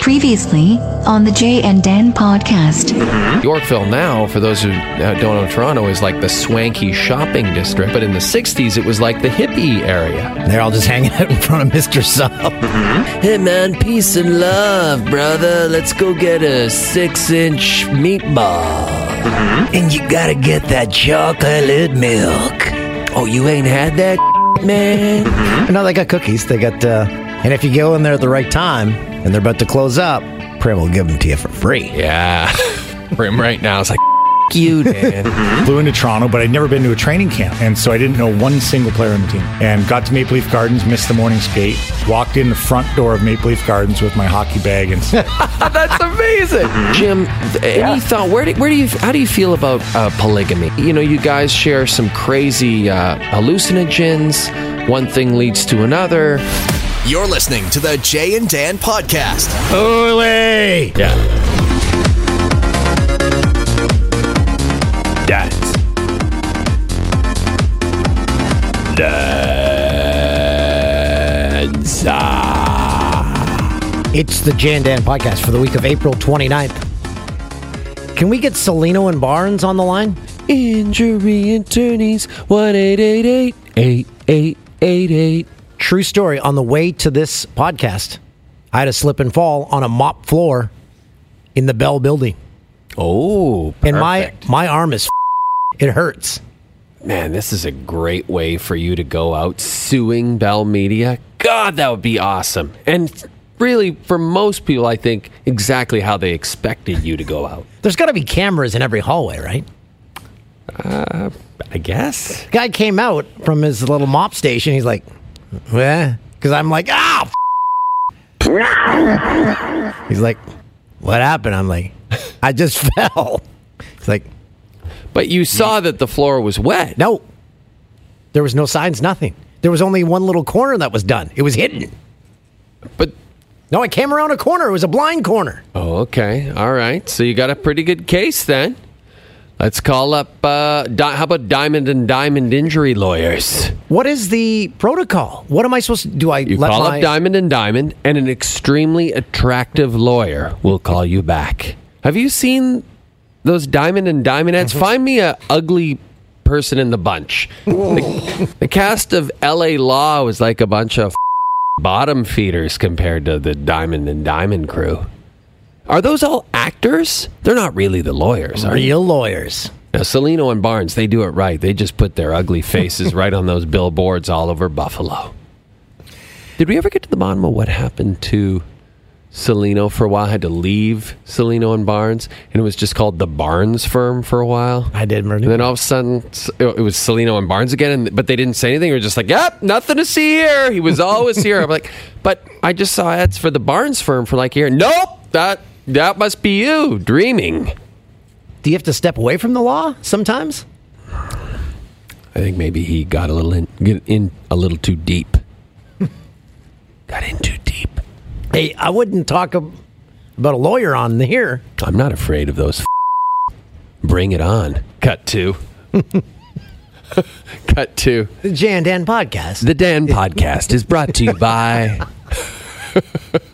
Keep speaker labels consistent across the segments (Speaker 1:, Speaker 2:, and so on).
Speaker 1: Previously on the Jay and Dan podcast.
Speaker 2: Yorkville now, for those who uh, don't know Toronto, is like the swanky shopping district. But in the 60s, it was like the hippie area.
Speaker 3: They're all just hanging out in front of Mr. Sub.
Speaker 2: Hey man, peace and love, brother. Let's go get a six inch meatball.
Speaker 3: And you gotta get that chocolate milk.
Speaker 2: Oh, you ain't had that, man?
Speaker 3: No, they got cookies. They got, uh, and if you go in there at the right time and they're about to close up, Prim will give them to you for free.
Speaker 2: Yeah. Rim right now is like, you, Dan.
Speaker 4: flew into Toronto, but I'd never been to a training camp. And so I didn't know one single player on the team. And got to Maple Leaf Gardens, missed the morning skate, walked in the front door of Maple Leaf Gardens with my hockey bag and
Speaker 2: That's amazing. Jim, any thought, where do, where do you, how do you feel about uh, polygamy? You know, you guys share some crazy uh, hallucinogens. One thing leads to another.
Speaker 5: You're listening to the Jay and Dan podcast.
Speaker 3: Holy!
Speaker 2: Yeah. Dance.
Speaker 3: It's the Jay and Dan podcast for the week of April 29th. Can we get Cellino and Barnes on the line?
Speaker 2: Injury attorneys, 1 8888
Speaker 3: True story. On the way to this podcast, I had a slip and fall on a mop floor in the Bell building.
Speaker 2: Oh,
Speaker 3: And my, my arm is it hurts.
Speaker 2: Man, this is a great way for you to go out suing Bell Media. God, that would be awesome. And really, for most people, I think exactly how they expected you to go out.
Speaker 3: There's got to be cameras in every hallway, right?
Speaker 2: Uh, I guess.
Speaker 3: Guy came out from his little mop station. He's like, "Well," because I'm like, "Ah!" f-" He's like, "What happened?" I'm like, "I just fell." He's like,
Speaker 2: But you saw that the floor was wet.
Speaker 3: "No, there was no signs, nothing. There was only one little corner that was done. It was hidden.
Speaker 2: But,
Speaker 3: No, I came around a corner. It was a blind corner.
Speaker 2: oh, okay. All right. So you got a pretty good case then. Let's call up, uh, Di- how about Diamond and Diamond injury lawyers?
Speaker 3: What is the protocol? What am I supposed to do? I
Speaker 2: You
Speaker 3: let
Speaker 2: call
Speaker 3: my
Speaker 2: up Diamond and Diamond, and an extremely attractive lawyer will call you back. Have you seen those Diamond and Diamond ads?
Speaker 3: Mm-hmm.
Speaker 2: Find me a ugly person in the bunch. the, the cast of L.A. Law was like a bunch of bottom feeders compared to the Diamond and Diamond crew. Are those all actors? They're not really the lawyers, are you?
Speaker 3: real lawyers?
Speaker 2: Now, Cellino and Barnes, they do it right. They just put their ugly faces right on those billboards all over Buffalo. Did we ever get to the bottom of what happened to Cellino for a while? Had to leave Cellino and Barnes, and it was just called the Barnes firm for a while.
Speaker 3: I did,
Speaker 2: And then all of a sudden, s- it was Cellino and Barnes again, and, but they didn't say anything. They were just like, "Yep, nothing to see here." He was always here. I'm like, "But I just saw ads for the Barnes firm for like here." Nope, that that must be you dreaming.
Speaker 3: Do you have to step away from the law sometimes?
Speaker 2: I think maybe he got a little in, get in a little too deep. got in too deep.
Speaker 3: Hey, I wouldn't talk ab- about a lawyer on here.
Speaker 2: I'm not afraid of those. Bring it on. Cut two. Cut two.
Speaker 3: The Jan Dan podcast.
Speaker 2: The Dan podcast is brought to you by.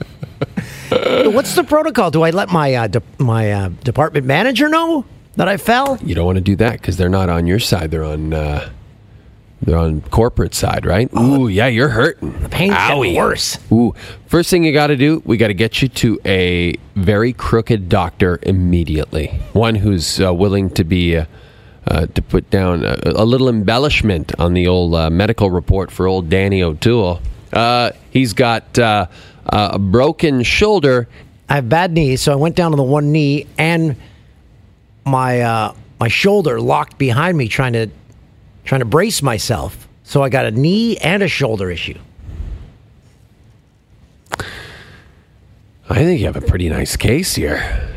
Speaker 3: What's the protocol? Do I let my uh, de- my uh, department manager know that I fell?
Speaker 2: You don't want to do that because they're not on your side. They're on. Uh, they're on corporate side, right? Ooh, yeah, you're hurting. The
Speaker 3: pain's getting worse.
Speaker 2: Ooh, first thing you got to do, we got to get you to a very crooked doctor immediately. One who's uh, willing to be uh, uh, to put down a, a little embellishment on the old uh, medical report for old Danny O'Toole. Uh, he's got uh, a broken shoulder.
Speaker 3: I have bad knees, so I went down on the one knee and my uh, my shoulder locked behind me, trying to trying to brace myself. So I got a knee and a shoulder issue.
Speaker 2: I think you have a pretty nice case here.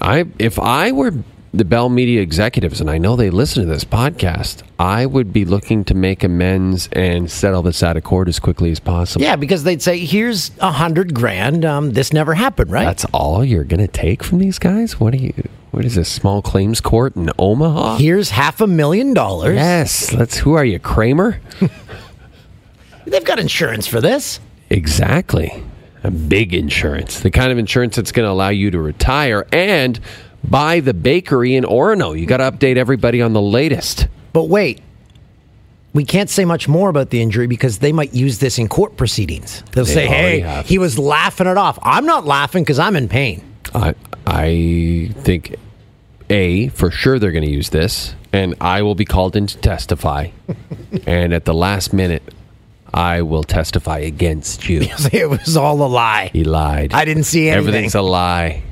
Speaker 2: I if I were the Bell Media executives, and I know they listen to this podcast, I would be looking to make amends and settle this out of court as quickly as possible.
Speaker 3: Yeah, because they'd say, "Here's a hundred grand. Um, this never happened, right?"
Speaker 2: That's all you're going to take from these guys? What are you? What is this small claims court in Omaha?
Speaker 3: Here's half a million dollars.
Speaker 2: Yes. Let's. Who are you, Kramer?
Speaker 3: They've got insurance for this.
Speaker 2: exactly. A big insurance, the kind of insurance that's going to allow you to retire and buy the bakery in Orono. You got to update everybody on the latest.
Speaker 3: But wait, we can't say much more about the injury because they might use this in court proceedings. They'll
Speaker 2: They
Speaker 3: say,
Speaker 2: already
Speaker 3: "Hey,
Speaker 2: have.
Speaker 3: he was laughing it off." I'm not laughing because I'm in pain.
Speaker 2: I I think a for sure they're going to use this, and I will be called in to testify. and at the last minute, I will testify against you.
Speaker 3: it was all a lie.
Speaker 2: He lied.
Speaker 3: I didn't see anything.
Speaker 2: Everything's a lie.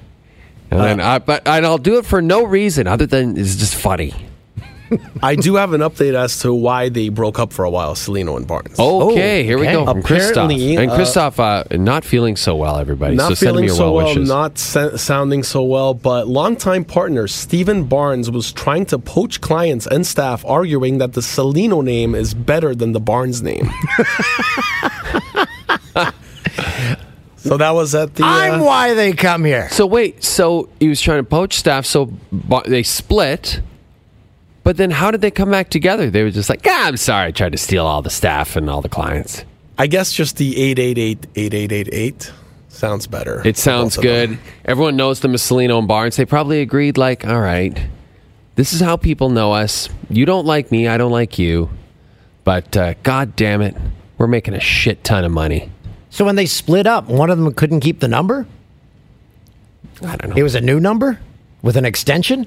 Speaker 2: And then I, but and I'll do it for no reason other than it's just funny.
Speaker 6: I do have an update as to why they broke up for a while, Cellino and Barnes.
Speaker 2: Okay, here we go from Christoph.
Speaker 6: Apparently,
Speaker 2: And
Speaker 6: uh,
Speaker 2: Christoph, uh, not feeling so well, everybody.
Speaker 6: not
Speaker 2: so send me your
Speaker 6: so
Speaker 2: well
Speaker 6: well,
Speaker 2: wishes.
Speaker 6: not sa- sounding so well, but longtime partner Stephen Barnes was trying to poach clients and staff, arguing that the Cellino name is better than the Barnes name. so that was at the.
Speaker 3: I'm
Speaker 6: uh,
Speaker 3: why they come here.
Speaker 2: So wait, so he was trying to poach staff, so they split. But then how did they come back together? They were just like, ah, I'm sorry, I tried to steal all the staff and all the clients.
Speaker 6: I guess just the 888 8888 sounds better.
Speaker 2: It sounds
Speaker 6: Both of them.
Speaker 2: good. Everyone knows the as Cellino and Barnes. They probably agreed, like, all right, this is how people know us. You don't like me, I don't like you. But uh, God damn it, we're making a shit ton of money.
Speaker 3: So when they split up, one of them couldn't keep the number.
Speaker 2: I don't know.
Speaker 3: It was a new number with an extension.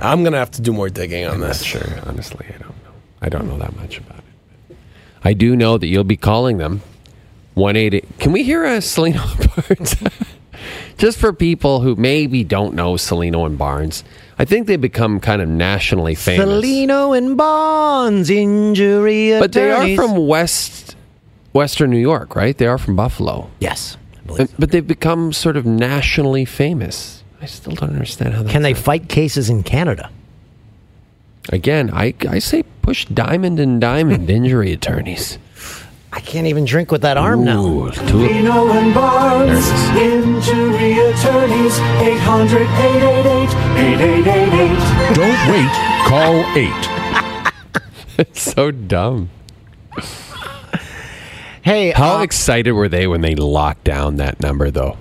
Speaker 6: I'm going to have to do more digging on
Speaker 2: I'm not
Speaker 6: this.
Speaker 2: sure. Honestly, I don't know. I don't know that much about it. I do know that you'll be calling them. One eighty. Can we hear a Cellino Barnes? Just for people who maybe don't know Cellino and Barnes, I think they become kind of nationally famous.
Speaker 3: Cellino and Bonds injury
Speaker 2: but they are from West Western New York, right? They are from Buffalo,
Speaker 3: yes. I
Speaker 2: And-
Speaker 3: so.
Speaker 2: but they've become sort of nationally famous. I still don't understand how that.
Speaker 3: Can they fight cases in Canada?
Speaker 2: Again, I I say push Diamond and Diamond injury attorneys.
Speaker 3: I can't even drink with that arm now.
Speaker 2: Ooh, two-
Speaker 7: Reno and Barnes, injury attorneys, 800 888 8888.
Speaker 8: Don't wait. Call 8.
Speaker 2: It's so dumb.
Speaker 3: Hey,
Speaker 2: How
Speaker 3: uh,
Speaker 2: excited were they when they locked down that number, though?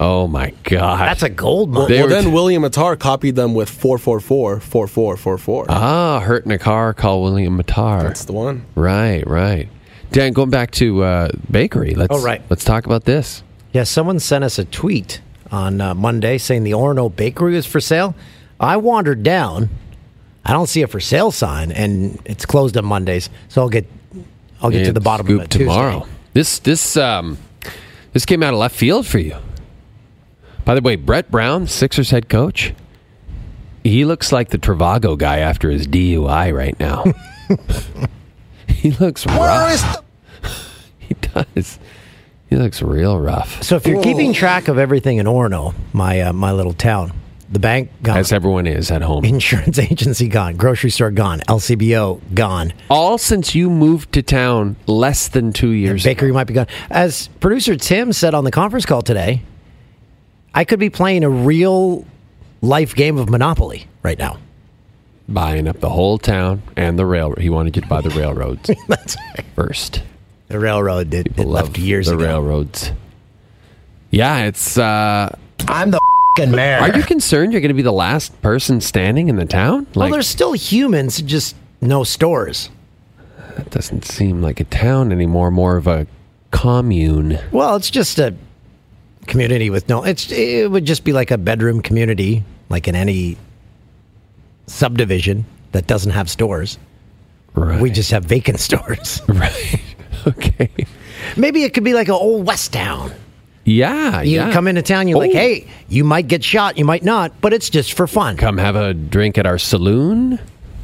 Speaker 2: Oh my god!
Speaker 3: that's a gold mine.
Speaker 2: They
Speaker 6: well, then
Speaker 2: t-
Speaker 6: William Mattar copied them with 444 4444.
Speaker 2: ah hurt in a car. Call William Mattar.
Speaker 6: That's the one.
Speaker 2: right, right. Dan, going back to uh, bakery. Let's
Speaker 3: Oh, right.
Speaker 2: Let's talk about this.
Speaker 3: Yeah, someone sent us a tweet on uh, Monday saying the Orono Bakery was for sale. I wandered down. I don't see a for sale sign, and it's closed on Mondays. So I'll get I'll get to the bottom
Speaker 2: scoop
Speaker 3: of it Tuesday.
Speaker 2: tomorrow. This this um this came out of left field for you. By the way, Brett Brown, Sixers head coach. He looks like the Trivago guy after his DUI right now. he looks rough. he does. He looks real rough.
Speaker 3: So if you're keeping track of everything in Orono, my uh, my little town, the bank gone,
Speaker 2: As everyone is at home.
Speaker 3: insurance agency gone, grocery store gone, LCBO gone,
Speaker 2: All since you moved to town less than two years ago.
Speaker 3: bakery might be gone. As producer Tim said on the conference call today, I could be playing a real life game of Monopoly right now.
Speaker 2: Buying up the whole town and the railroad. He wanted you to buy the railroads
Speaker 3: That's right.
Speaker 2: first.
Speaker 3: The railroad did it
Speaker 2: Love
Speaker 3: left years
Speaker 2: the
Speaker 3: ago.
Speaker 2: railroads. Yeah, it's. uh
Speaker 3: I'm the fing mayor.
Speaker 2: Are you concerned you're going to be the last person standing in the town?
Speaker 3: well,
Speaker 2: Like
Speaker 3: there's still humans, just no stores.
Speaker 2: that doesn't seem like a town anymore. More of a commune.
Speaker 3: Well, it's just a community with no. It's it would just be like a bedroom community, like in any subdivision that doesn't have stores.
Speaker 2: Right.
Speaker 3: We just have vacant stores.
Speaker 2: right. Okay.
Speaker 3: Maybe it could be like an old west town.
Speaker 2: Yeah.
Speaker 3: You
Speaker 2: yeah.
Speaker 3: come into town, you're like,
Speaker 2: Oh.
Speaker 3: hey, you might get shot, you might not, but it's just for fun.
Speaker 2: Come have a drink at our saloon.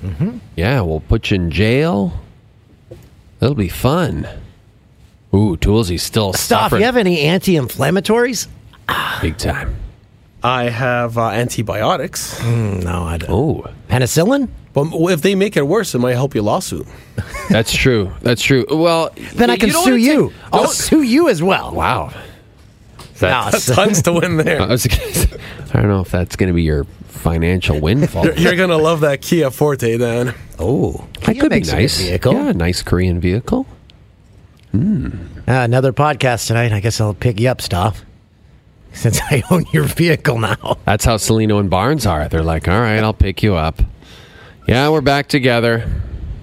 Speaker 2: Mm-hmm. Yeah, we'll put you in jail. It'll be fun. Ooh, Toolsy's still
Speaker 3: Stop.
Speaker 2: suffering
Speaker 3: You have any anti-inflammatories?
Speaker 2: big time.
Speaker 6: I have uh, antibiotics,
Speaker 3: No, I don't.
Speaker 2: Oh,
Speaker 3: Penicillin?
Speaker 6: but if they make it worse, it might help your lawsuit.
Speaker 2: that's true. That's true. Well,
Speaker 3: Then I can
Speaker 2: don't
Speaker 3: sue you.
Speaker 2: take-
Speaker 3: I'll sue you as well.
Speaker 2: Wow.
Speaker 3: No, so-
Speaker 6: Tons to win
Speaker 2: I,
Speaker 6: there.
Speaker 2: was I don't know if that's going to be your financial windfall.
Speaker 6: You're, you're gonna love that Kia Forte, then.
Speaker 3: oh,
Speaker 2: that
Speaker 3: Kia
Speaker 2: could be
Speaker 3: makes a
Speaker 2: nice.
Speaker 3: Vehicle.
Speaker 2: Yeah, nice Korean vehicle.
Speaker 3: Uh, another podcast tonight. I guess I'll pick you up, Stoff. Since I own your vehicle now.
Speaker 2: That's how Cellino and Barnes are. They're like, all right, I'll pick you up. Yeah, we're back together.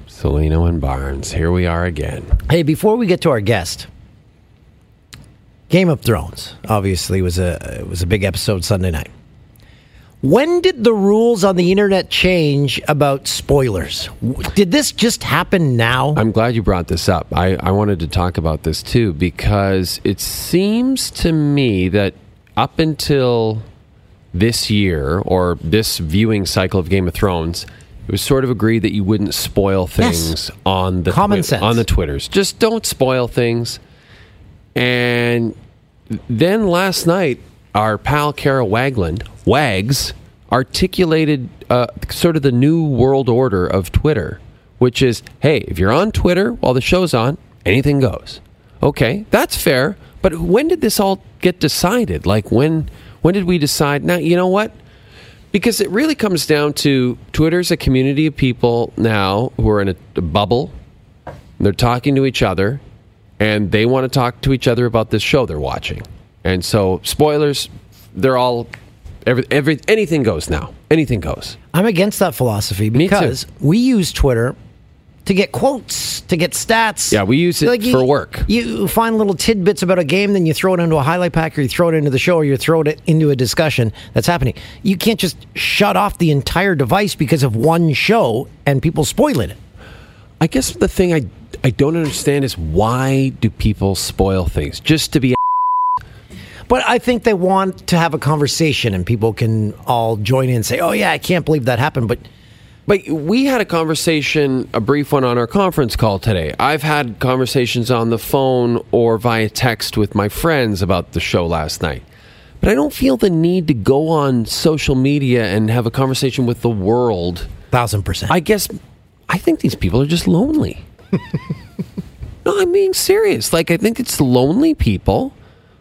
Speaker 2: Cellino and Barnes. Here we are again.
Speaker 3: Hey, before we get to our guest, Game of Thrones obviously was a was a big episode Sunday night. When did the rules on the internet change about spoilers? Did this just happen now?
Speaker 2: I'm glad you brought this up. I, I wanted to talk about this too because it seems to me that up until this year or this viewing cycle of Game of Thrones, it was sort of agreed that you wouldn't spoil things on the
Speaker 3: Common
Speaker 2: Twi-
Speaker 3: sense.
Speaker 2: on the Twitters. Just don't spoil things. And then last night, our pal Kara Wagland, Wags, articulated uh, sort of the new world order of Twitter, which is hey, if you're on Twitter while the show's on, anything goes. Okay, that's fair. But when did this all get decided? Like when when did we decide? Now you know what? Because it really comes down to Twitter's a community of people now who are in a, a bubble. They're talking to each other, and they want to talk to each other about this show they're watching. And so, spoilers, they're all every, every anything goes now. Anything goes.
Speaker 3: I'm against that philosophy because we use Twitter to get quotes, to get stats.
Speaker 2: Yeah, we use it
Speaker 3: you-
Speaker 2: for work.
Speaker 3: You find little tidbits about a game, then you throw it into a highlight pack, or you throw it into the show, or you throw it into a discussion that's happening. You can't just shut off the entire device because of one show and people spoiling it.
Speaker 2: I guess the thing I I don't understand is why do people spoil things just to be
Speaker 3: But I think they want to have a conversation and people can all join in and say, oh, yeah, I can't believe that happened. But
Speaker 2: But we had a conversation, a brief one on our conference call today. I've had conversations on the phone or via text with my friends about the show last night. But I don't feel the need to go on social media and have a conversation with the world.
Speaker 3: thousand percent.
Speaker 2: I guess I think these people are just lonely. no, I'm being serious. Like I think it's lonely people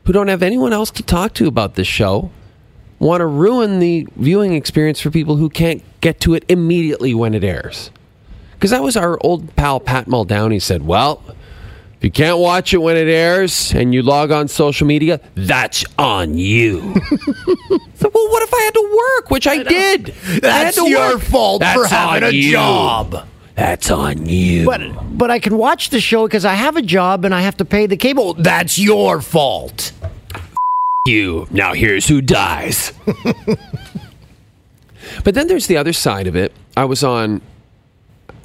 Speaker 2: who don't have anyone else to talk to about this show want to ruin the viewing experience for people who can't get to it immediately when it airs. Because that was our old pal Pat Muldowney said, well, if you can't watch it when it airs and you log on social media, that's on you. so, well, what if I had to work, which I, did? I had
Speaker 3: That's
Speaker 2: to
Speaker 3: your
Speaker 2: work.
Speaker 3: fault for having a
Speaker 2: you.
Speaker 3: job.
Speaker 2: That's on you.
Speaker 3: But but I can watch the show because I have a job and I have to pay the cable. That's your fault.
Speaker 2: you. Now here's who dies. but then there's the other side of it. I was on.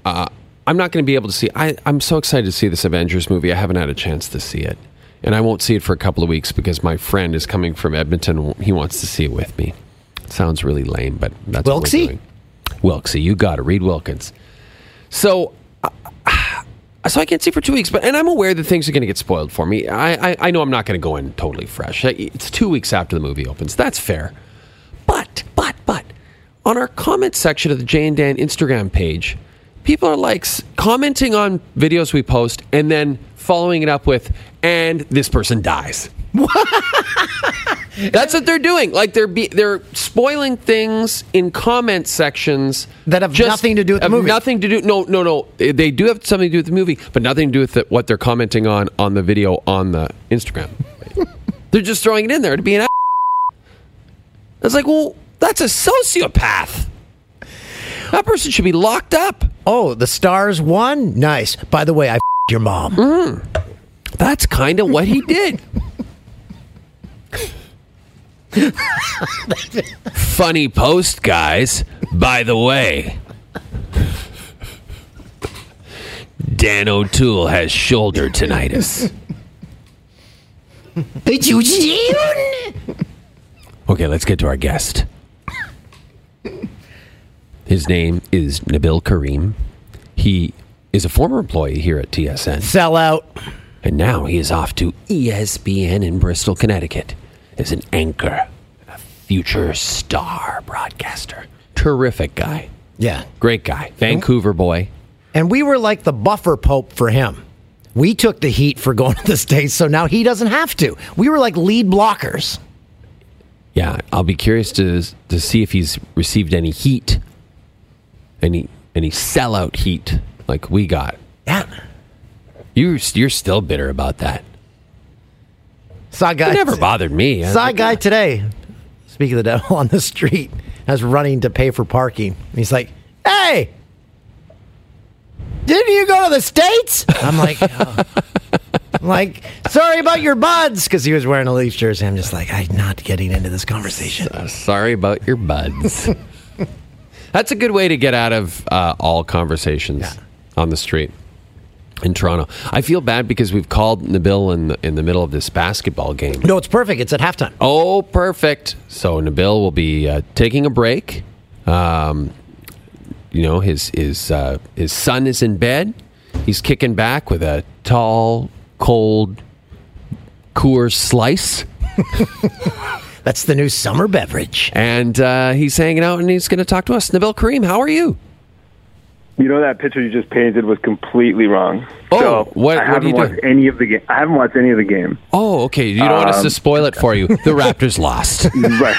Speaker 2: Uh, I'm not going to be able to see. I, I'm so excited to see this Avengers movie. I haven't had a chance to see it, and I won't see it for a couple of weeks because my friend is coming from Edmonton. He wants to see it with me. sounds really lame, but that's what we're doing. Wilksey, you got it. Reed Wilkins. So uh, so I can't see for two weeks, but and I'm aware that things are going to get spoiled for me. I, I I know I'm not going to go in totally fresh. It's two weeks after the movie opens. That's fair. But but but on our comment section of the Jay and Dan Instagram page, people are like commenting on videos we post and then following it up with and this person dies. That's what they're doing. Like they're be, they're spoiling things in comment sections
Speaker 3: That have nothing to do with the movie.
Speaker 2: Nothing to do. No, no, no. They do have something to do with the movie, but nothing to do with the, what they're commenting on on the video on the Instagram. they're just throwing it in there to be an. a- It's like, well, that's a sociopath. That person should be locked up.
Speaker 3: Oh, the stars won. Nice. By the way, I f***ed your mom.
Speaker 2: Mm. That's kind of what he did. Funny post, guys. By the way, Dan O'Toole has shoulder tinnitus. Okay, let's get to our guest. His name is Nabil Karim. He is a former employee here at TSN.
Speaker 3: Sell out.
Speaker 2: And now he is off to ESPN in Bristol, Connecticut as an anchor, a future star broadcaster. Terrific guy.
Speaker 3: Yeah.
Speaker 2: Great guy. Vancouver boy.
Speaker 3: And we were like the buffer pope for him. We took the heat for going to the States, so now he doesn't have to. We were like lead blockers.
Speaker 2: Yeah, I'll be curious to to see if he's received any heat, any any sellout heat like we got.
Speaker 3: Yeah.
Speaker 2: You you're still bitter about that.
Speaker 3: Saw guy.
Speaker 2: It never bothered me.
Speaker 3: Saw a guy today. Speaking of the devil on the street, I was running to pay for parking. And he's like, "Hey, didn't you go to the states?" I'm like, "Oh." I'm like, sorry about your buds, because he was wearing a Leafs jersey. I'm just like, I'm not getting into this conversation.
Speaker 2: Uh, sorry about your buds. That's a good way to get out of uh, all conversations on the street in Toronto. I feel bad because we've called Nabil in the, in the middle of this basketball game.
Speaker 3: No, it's perfect. It's at halftime.
Speaker 2: Oh, perfect. So Nabil will be uh, taking a break. Um, you know, his his uh, his son is in bed. He's kicking back with a tall, cold Coors Slice,
Speaker 3: That's the new summer beverage.
Speaker 2: and uh, he's hanging out, and he's going to talk to us. Nabil Karim, how are you?
Speaker 9: You know that picture you just painted was completely wrong.
Speaker 2: Oh,
Speaker 9: so
Speaker 2: what-
Speaker 9: I haven't
Speaker 2: you
Speaker 9: watched
Speaker 2: doing?
Speaker 9: any of the game. I haven't watched any of the game.
Speaker 2: Oh, okay. You don't want us to
Speaker 9: Um,
Speaker 2: spoil it for you. The Raptors lost.
Speaker 9: Right.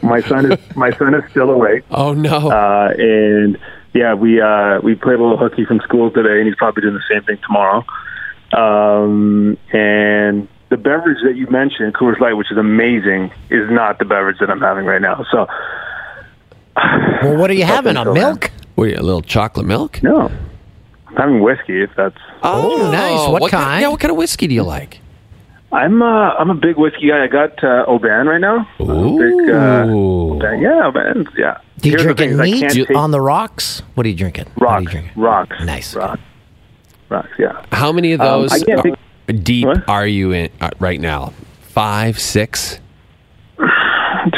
Speaker 9: my son is my son is still awake,
Speaker 2: Oh no.
Speaker 9: uh, and yeah, we uh, we played a little hooky from school today, and he's probably doing the same thing tomorrow. Um, and the beverage that you mentioned, Coors Light, which is amazing, is not the beverage that I'm having right now. So,
Speaker 3: Well, what are you having? A
Speaker 9: so, man.
Speaker 3: milk?
Speaker 2: What, a little chocolate milk?
Speaker 9: no, I'm having whiskey. If that's
Speaker 3: Oh, nice. What kind?
Speaker 2: Yeah, what kind of whiskey do you like?
Speaker 9: I'm uh, I'm a big whiskey guy. I got uh, Oban right now. I'm Big, uh,
Speaker 2: Ooh.
Speaker 9: Oban. Yeah, Oban. Yeah.
Speaker 3: Do you
Speaker 9: Here's
Speaker 3: drink it
Speaker 9: thing is I
Speaker 3: neat
Speaker 9: can't take
Speaker 3: on the rocks? What are you drinking? What are
Speaker 9: rocks.
Speaker 3: you drinking?
Speaker 9: Rocks.
Speaker 3: Nice.
Speaker 9: Rocks. Rocks. Yeah.
Speaker 2: How many of
Speaker 9: Um,
Speaker 2: those
Speaker 9: I can't
Speaker 2: are- deep
Speaker 9: What?
Speaker 2: are you in uh, right now? Five, six?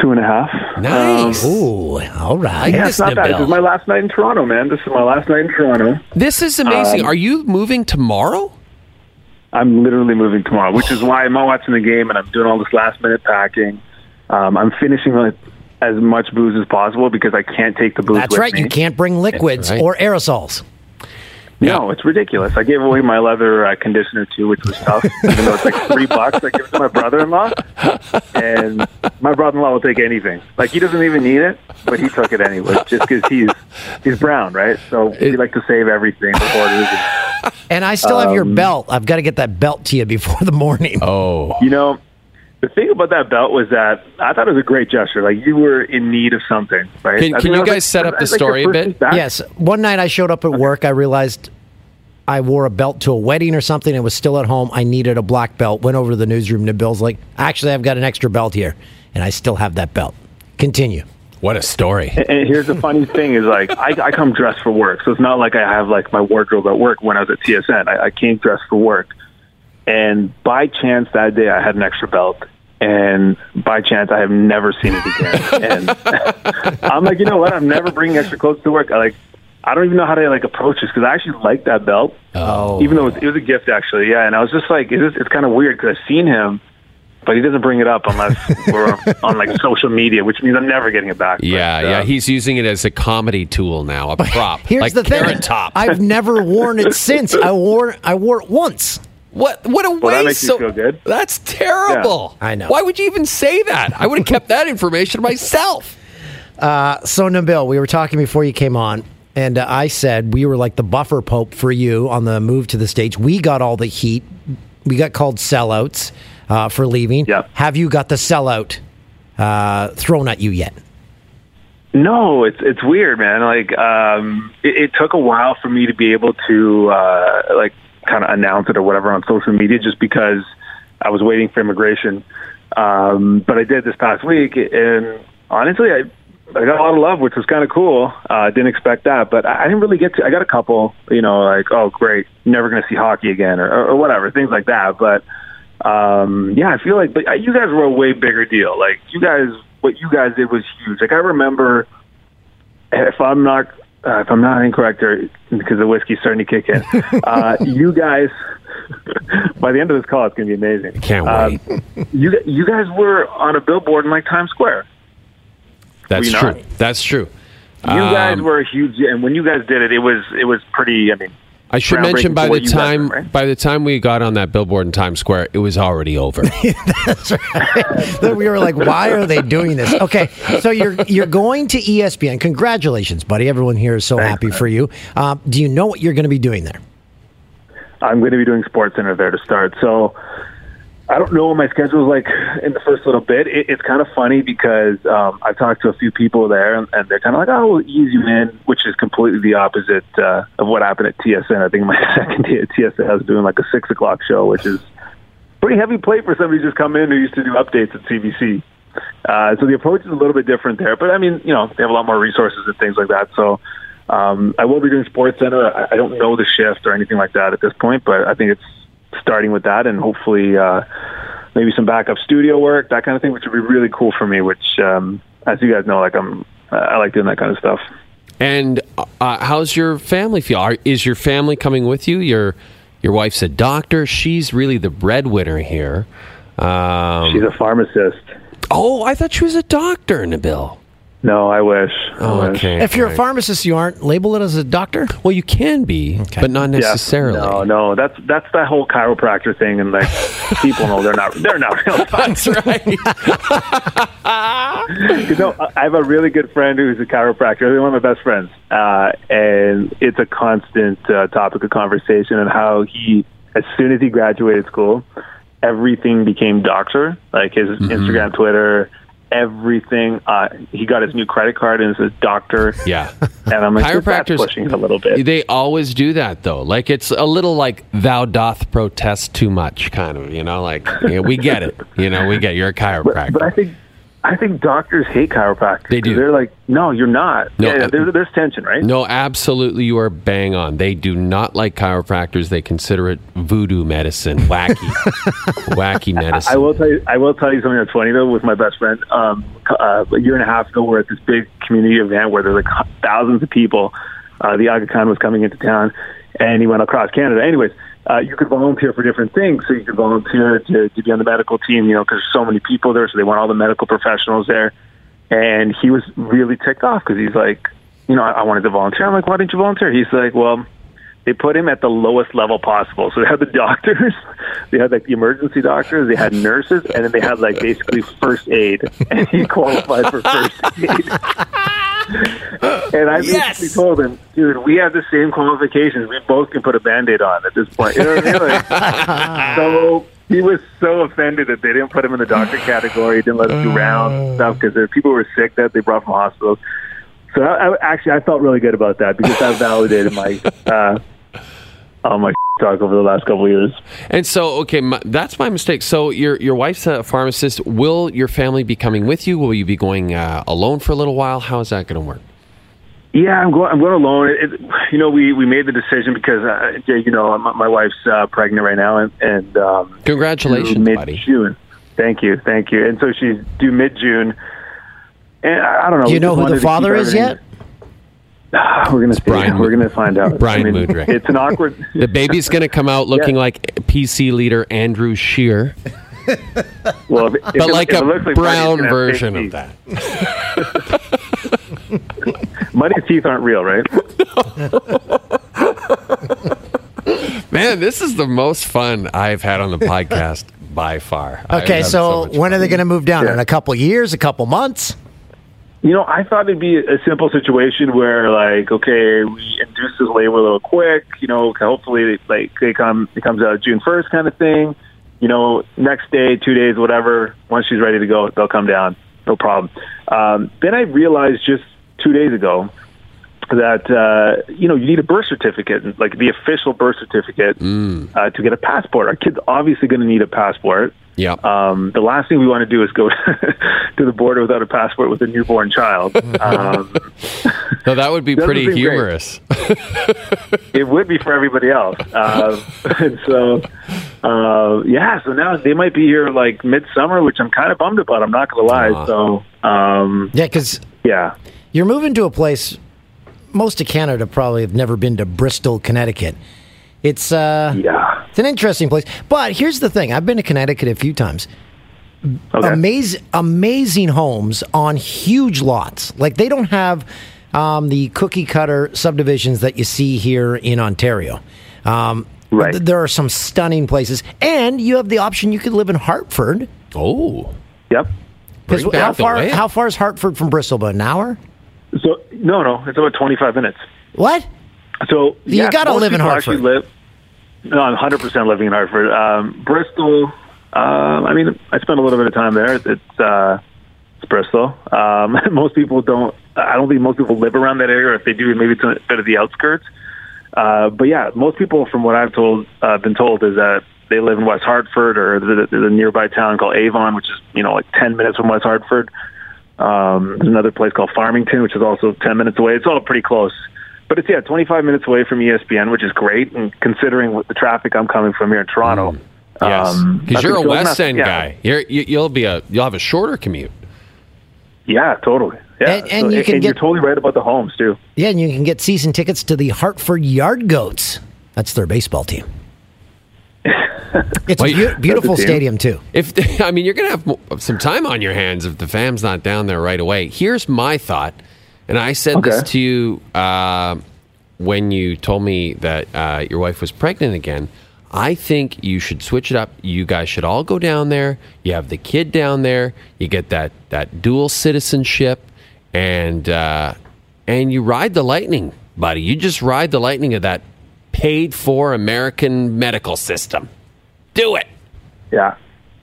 Speaker 9: Two and a half.
Speaker 2: Nice.
Speaker 3: Ooh, all right.
Speaker 9: Yeah, it's not bad. This is my last night in Toronto, man. This is my last night in Toronto.
Speaker 2: this is amazing.
Speaker 9: Um,
Speaker 2: are you moving tomorrow?
Speaker 9: I'm literally moving tomorrow, which is why I'm not watching the game and I'm doing all this last minute packing. Um, I'm finishing as much booze as possible because I can't take the booze.
Speaker 3: That's right.
Speaker 9: me.
Speaker 3: You can't bring liquids
Speaker 2: right.
Speaker 3: or aerosols.
Speaker 9: No, it's ridiculous. I gave away my leather uh, conditioner too, which was tough. even though it's like three bucks, I give it to my brother-in-law, and my brother-in-law will take anything. Like he doesn't even need it, but he took it anyway, just because he's he's brown, right? So we like to save everything before it is.
Speaker 3: And I still have your
Speaker 9: Um,
Speaker 3: belt. I've got to get that belt to you before the morning.
Speaker 2: Oh.
Speaker 9: You know, the thing about that belt was that I thought it was a great gesture. Like you were in need of something, right?
Speaker 2: Can- can you guys
Speaker 9: like-
Speaker 2: set up the
Speaker 9: that's like
Speaker 2: story a bit?
Speaker 3: Yes. One night I showed up at work. I realized I wore a belt to a wedding or something. It was still at home. I needed a black belt. Went over to the newsroom. And Bill's like, actually, I've got an extra belt here. And I still have that belt. Continue.
Speaker 2: What a story.
Speaker 9: And- And here's the funny thing is like I, I come dressed for work, so it's not like I have like my wardrobe at work when I was at TSN. I, I came dressed for work, and by chance that day I had an extra belt, and by chance I have never seen it again. and I'm like, you know what? I'm never bringing extra clothes to work. I like. I don't even know how to like approach this because I actually like that belt,
Speaker 2: Oh.
Speaker 9: even though it was, it was a gift actually. Yeah, and I was just like, is this, it's kind of weird because I've seen him, but he doesn't bring it up unless we're on like social media, which means I'm never getting it back.
Speaker 2: Yeah,
Speaker 9: But,
Speaker 2: yeah.
Speaker 9: uh,
Speaker 2: He's using it as a comedy tool now, a prop.
Speaker 3: Here's
Speaker 2: like
Speaker 3: the thing.
Speaker 2: Top.
Speaker 3: I've never worn it since. I wore I wore it once.
Speaker 2: What what a waste.
Speaker 9: Well, that makes you
Speaker 2: So-
Speaker 9: feel good.
Speaker 2: That's terrible.
Speaker 3: I know.
Speaker 2: Why would you even say that? I would have kept that information myself.
Speaker 3: So Nabil, we were talking before you came on, and uh, I said we were like the buffer pope for you on the move to the stage. We got all the heat. We got called sellouts uh, for leaving.
Speaker 9: Yep.
Speaker 3: Have you got the sellout uh, thrown at you yet?
Speaker 9: No, it's it's weird, man. Like, um, it, it took a while for me to be able to uh, like kind of announce it or whatever on social media, just because I was waiting for immigration. Um, but I did this past week, and honestly, I I got a lot of love, which was kind of cool. Uh, didn't expect that, but I, I didn't really get to. I got a couple, you know, like, oh, great, never going to see hockey again, or, or whatever, things like that. But um, yeah, I feel like but you guys were a way bigger deal. Like you guys, what you guys did was huge. Like I remember, if I'm not uh, if I'm not incorrect, or because the whiskey's starting to kick in, uh, you guys. By the end of this call, it's going to be amazing.
Speaker 2: Can't
Speaker 9: Um, you you guys were on a billboard in like Times Square.
Speaker 2: That's true.
Speaker 9: not?
Speaker 2: That's true.
Speaker 9: You guys
Speaker 2: Um,
Speaker 9: were a huge, and when you guys did it, it was it was pretty. I mean,
Speaker 2: I should mention by the
Speaker 9: what you guys
Speaker 2: time
Speaker 9: did, right?
Speaker 2: by the time we got on that billboard in Times Square, it was already over.
Speaker 3: Then we were like, why are they doing this? Okay, so you're you're going to ESPN. Congratulations, buddy. Everyone here is so happy for you. Um, do you know what you're going to be doing there?
Speaker 9: I'm going to be doing Sports Center there to start. So I don't know what my schedule is like in the first little bit. It, it's kind of funny because um, I've talked to a few people there, and, and they're kind of like, "Oh, we'll ease you in," which is completely the opposite uh, of what happened at TSN. I think my second day at TSN, I was doing like a six o'clock show, which is pretty heavy plate for somebody just come in who used to do updates at CBC. Uh, so the approach is a little bit different there, but I mean, you know, they have a lot more resources and things like that. So um, I will be doing Sports Center. I, I don't know the shift or anything like that at this point, but I think it's starting with that, and hopefully uh, maybe some backup studio work, that kind of thing, which would be really cool for me. Which, um, as you guys know, like I'm, I like doing that kind of stuff.
Speaker 2: And uh, how's your family feel? Are, is your family coming with you? Your your wife's a doctor. She's really the breadwinner here. Um,
Speaker 9: She's a pharmacist.
Speaker 2: oh, I thought she was a doctor, Nabil.
Speaker 9: No, I wish. I
Speaker 2: Oh,
Speaker 9: wish.
Speaker 2: okay.
Speaker 3: If you're a pharmacist, you aren't labeled as a doctor.
Speaker 2: well, you can be, but not
Speaker 9: Yeah.
Speaker 2: necessarily.
Speaker 9: No, no, that's that's that whole chiropractor thing, and like people know they're not they're not real doctors.
Speaker 2: That's right.
Speaker 9: you know, I I have a really good friend who's a chiropractor. He's one of my best friends, uh, and it's a constant uh, topic of conversation. And how he, as soon as he graduated school, everything became doctor. Like his Instagram, Twitter, everything. Uh, he got his new credit card and says doctor.
Speaker 2: yeah.
Speaker 9: And I'm like,
Speaker 2: Chiropractors-
Speaker 9: pushing it a little bit.
Speaker 2: They always do that though. Like it's a little like thou doth protest too much, kind of. You know, like yeah, we get it. You know, we get you're a chiropractor.
Speaker 9: But I think I think doctors hate chiropractors.
Speaker 2: They do.
Speaker 9: They're like, no, you're not.
Speaker 2: No,
Speaker 9: yeah, there's, there's tension, right?
Speaker 2: No, absolutely, you are bang on. They do not like chiropractors. They consider it voodoo medicine, wacky, wacky medicine.
Speaker 9: I will tell you. I will tell you something that's funny though. With my best friend, um, uh, a year and a half ago, we're at this big community event where there's like thousands of people. Uh, the Aga Khan was coming into town, and he went across Canada. Anyways, uh, you could volunteer for different things. So you could volunteer to, to be on the medical team, you know, because there's so many people there. So they want all the medical professionals there. And he was really ticked off because he's like, you know, I, I wanted to volunteer. I'm like, why didn't you volunteer? He's like, well, they put him at the lowest level possible. So they had the doctors, they had like the emergency doctors, they had nurses, and then they had like basically first aid, and he qualified for first aid. and I basically told him, dude, we have the same qualifications. We both can put a band-aid on at this point. You know what I mean? Like, so he was so offended that they didn't put him in the doctor category, didn't let him do rounds and stuff because there people who were sick that they brought from hospitals. So I, I, actually, I felt really good about that because that validated my uh, all my talk over the last couple of years.
Speaker 2: and so, okay, my, that's my mistake. So your your wife's a pharmacist. Will your family be coming with you? Will you be going uh, alone for a little while? How is that going to work?
Speaker 9: Yeah, I'm going. I'm going alone. It, you know, we we made the decision because uh, you know, my, my wife's uh, pregnant right now, and and um,
Speaker 2: Congratulations,
Speaker 9: mid
Speaker 2: buddy.
Speaker 9: June. Thank you, thank you. And so she's due mid June. And I, I don't know.
Speaker 3: Do you know who the father is yet?
Speaker 9: We're gonna see.
Speaker 2: Brian-
Speaker 9: We're gonna find out.
Speaker 2: Brian
Speaker 9: I mean,
Speaker 2: Mudryk.
Speaker 9: It's an awkward.
Speaker 2: The baby's going to come out looking like PC leader Andrew Scheer,
Speaker 9: Well, if, if
Speaker 2: but
Speaker 9: it-
Speaker 2: like
Speaker 9: if
Speaker 2: a
Speaker 9: like
Speaker 2: brown
Speaker 9: Muddy's gonna have
Speaker 2: version of that.
Speaker 9: Muddy's teeth aren't real, right?
Speaker 2: Man, this is the most fun I've had on the podcast by far.
Speaker 3: Okay,
Speaker 2: had
Speaker 3: so,
Speaker 2: much
Speaker 3: when are they going to move down?
Speaker 9: Yeah.
Speaker 3: In a couple years, a couple months?
Speaker 9: You know, I thought it'd be a simple situation where, like, okay, we induce this labor a little quick. You know, hopefully, like, they come, it comes out June first, kind of thing. You know, next day, two days, whatever. Once she's ready to go, they'll come down, no problem. Um, then I realized just two days ago that uh, you know you need a birth certificate, like the official birth certificate, uh, to get a passport. Our kid's obviously going to need a passport.
Speaker 2: Yeah.
Speaker 9: Um, the last thing we want to do is go to the border without a passport with a newborn child. Um,
Speaker 2: so that would be
Speaker 9: doesn't
Speaker 2: pretty humorous.
Speaker 9: it would be for everybody else. Uh, and so, uh, yeah, so now they might be here like midsummer, which I'm kind of bummed about. I'm not going to lie.
Speaker 2: Aw.
Speaker 9: So, um,
Speaker 3: Yeah, because
Speaker 9: yeah.
Speaker 3: you're moving to a place. Most of Canada probably have never been to Bristol, Connecticut. It's uh,
Speaker 9: Yeah.
Speaker 3: it's an interesting place. But here's the thing: I've been to Connecticut a few times.
Speaker 9: Okay.
Speaker 3: Amazing, amazing homes on huge lots. Like they don't have um, the cookie cutter subdivisions that you see here in Ontario. Um,
Speaker 9: Right.
Speaker 3: th- There are some stunning places, and you have the option. You could live in Hartford.
Speaker 2: Oh,
Speaker 9: Yep.
Speaker 3: 'Cause
Speaker 2: Bring
Speaker 3: how far? How far is Hartford from Bristol? About an hour.
Speaker 9: So, no, no, it's about 25 minutes.
Speaker 3: What?
Speaker 9: So
Speaker 3: You
Speaker 9: yeah,
Speaker 3: gotta live in Hartford.
Speaker 9: Live, no, I'm 100 percent living in Hartford. Um, Bristol, Um, I mean, I spent a little bit of time there. It's uh, it's Bristol. Um, most people don't. I don't think most people live around that area. Or if they do, maybe it's a bit of the outskirts. Uh, but yeah, most people, from what I've told, uh, been told, is that they live in West Hartford or the, the, the nearby town called Avon, which is you know like ten minutes from West Hartford. Um, there's another place called Farmington, which is also ten minutes away. It's all pretty close. But it's yeah, 25 minutes away from ESPN, which is great. And considering what the traffic I'm coming from here in Toronto,
Speaker 2: Yes,
Speaker 9: um,
Speaker 2: because
Speaker 9: that's
Speaker 2: you're a West
Speaker 9: enough-
Speaker 2: End
Speaker 9: yeah.
Speaker 2: guy. You're, you, you'll be a you'll have a shorter commute.
Speaker 9: Yeah, totally. Yeah,
Speaker 3: And- and you can
Speaker 9: and
Speaker 3: get-
Speaker 9: you're totally right about the homes too.
Speaker 3: Yeah, and you can get season tickets to the Hartford Yard Goats. That's their baseball team. It's
Speaker 2: Wait,
Speaker 3: a beau- beautiful
Speaker 9: team?
Speaker 3: stadium too.
Speaker 2: If I mean, you're gonna have some time on your hands if the fam's not down there right away. Here's my thought, and I said this to you uh, when you told me that uh, your wife was pregnant again. I think you should switch it up. You guys should all go down there. You have the kid down there. You get that that dual citizenship, and uh, and you ride the lightning, buddy. You just ride the lightning of that paid for American medical system. Do it.
Speaker 9: Yeah.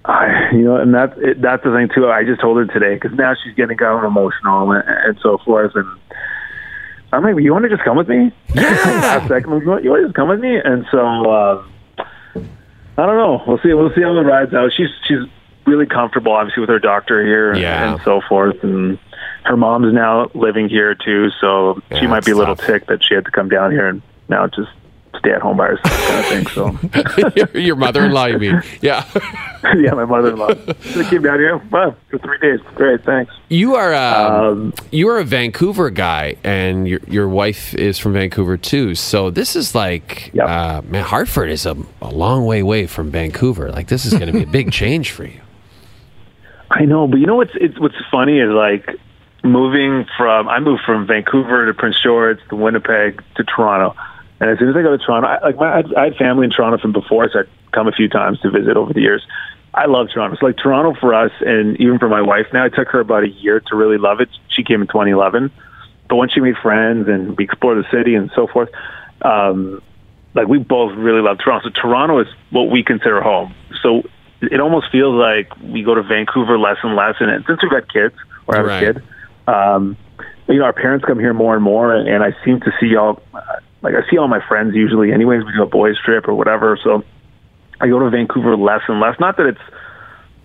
Speaker 9: I, you know, and that's it, that's the thing too. I just told her today because now she's getting kind of emotional and, and so forth. And I'm like, "You want to just come with me?" Last second, you want, to just come with me? And so uh, I don't know. We'll see. We'll see how it rides out. She's she's really comfortable, obviously, with her doctor here and-
Speaker 2: Yeah.
Speaker 9: and so forth. And her mom's now living here too, so
Speaker 2: Yeah,
Speaker 9: she might be a little ticked that she had to come down here and now just stay at home by herself kind of thing. So.
Speaker 2: your, your mother-in-law, you mean? Yeah.
Speaker 9: yeah, my mother-in-law. She came down here for three days. Great, thanks.
Speaker 2: You are um,
Speaker 9: Um,
Speaker 2: you are a Vancouver guy, and your your wife is from Vancouver too. So this is like,
Speaker 9: Yep.
Speaker 2: uh, man, Hartford is a, a long way away from Vancouver. Like this is going to be a big change for you.
Speaker 9: I know, but you know what's it's what's funny is like moving from I moved from Vancouver to Prince George to Winnipeg to Toronto, and as soon as I go to Toronto, I, like my I had, I had family in Toronto from before, so I'd come a few times to visit over the years. I love Toronto. So like Toronto for us, and even for my wife now, it took her about a year to really love it. She came in 2011, but once she made friends and we explored the city and so forth, um, like we both really love Toronto. So Toronto is what we consider home. So it almost feels like we go to Vancouver less and less. And since we've got kids or have
Speaker 2: Right.
Speaker 9: a kid, um, you know, our parents come here more and more, and, and I seem to see all, like I see all my friends usually. Anyways, we do a boys trip or whatever. So I go to Vancouver less and less. Not that it's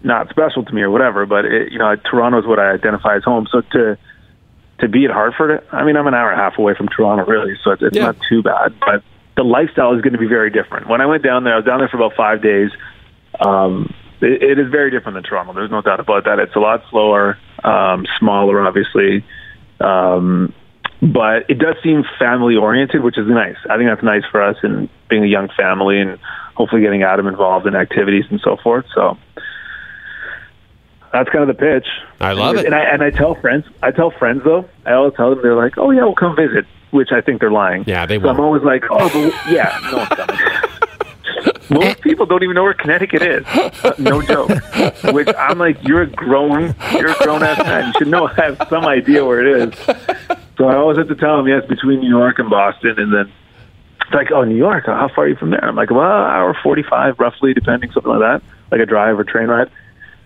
Speaker 9: not special to me or whatever, but it, you know, Toronto is what I identify as home. So to to be at Hartford, I mean, I'm an hour and a half away from Toronto, really, so it's, it's
Speaker 2: Yeah.
Speaker 9: not too bad. But the lifestyle is going to be very different. When I went down there, I was down there for about five days. Um, it, it is very different than Toronto. There's no doubt about that. It's a lot slower, um, smaller, obviously. Um, but it does seem family oriented, which is nice. I think that's nice for us and being a young family and hopefully getting Adam involved in activities and so forth. So that's kind of the pitch.
Speaker 2: I love it.
Speaker 9: And I and I tell friends, I tell friends though, I always tell them they're like, "Oh yeah, we'll come visit," which I think they're lying.
Speaker 2: Yeah, they
Speaker 9: So I'm always like, "Oh, but yeah, no one's coming." Most people don't even know where Connecticut is. Uh, no joke. Which I'm like, you're a grown, you're a grown ass man. You should know, have some idea where it is. So I always have to tell them, yes, between New York and Boston, and then it's like, oh, New York. How far are you from there? I'm like, well, hour forty-five, roughly, depending, something like that, like a drive or train ride.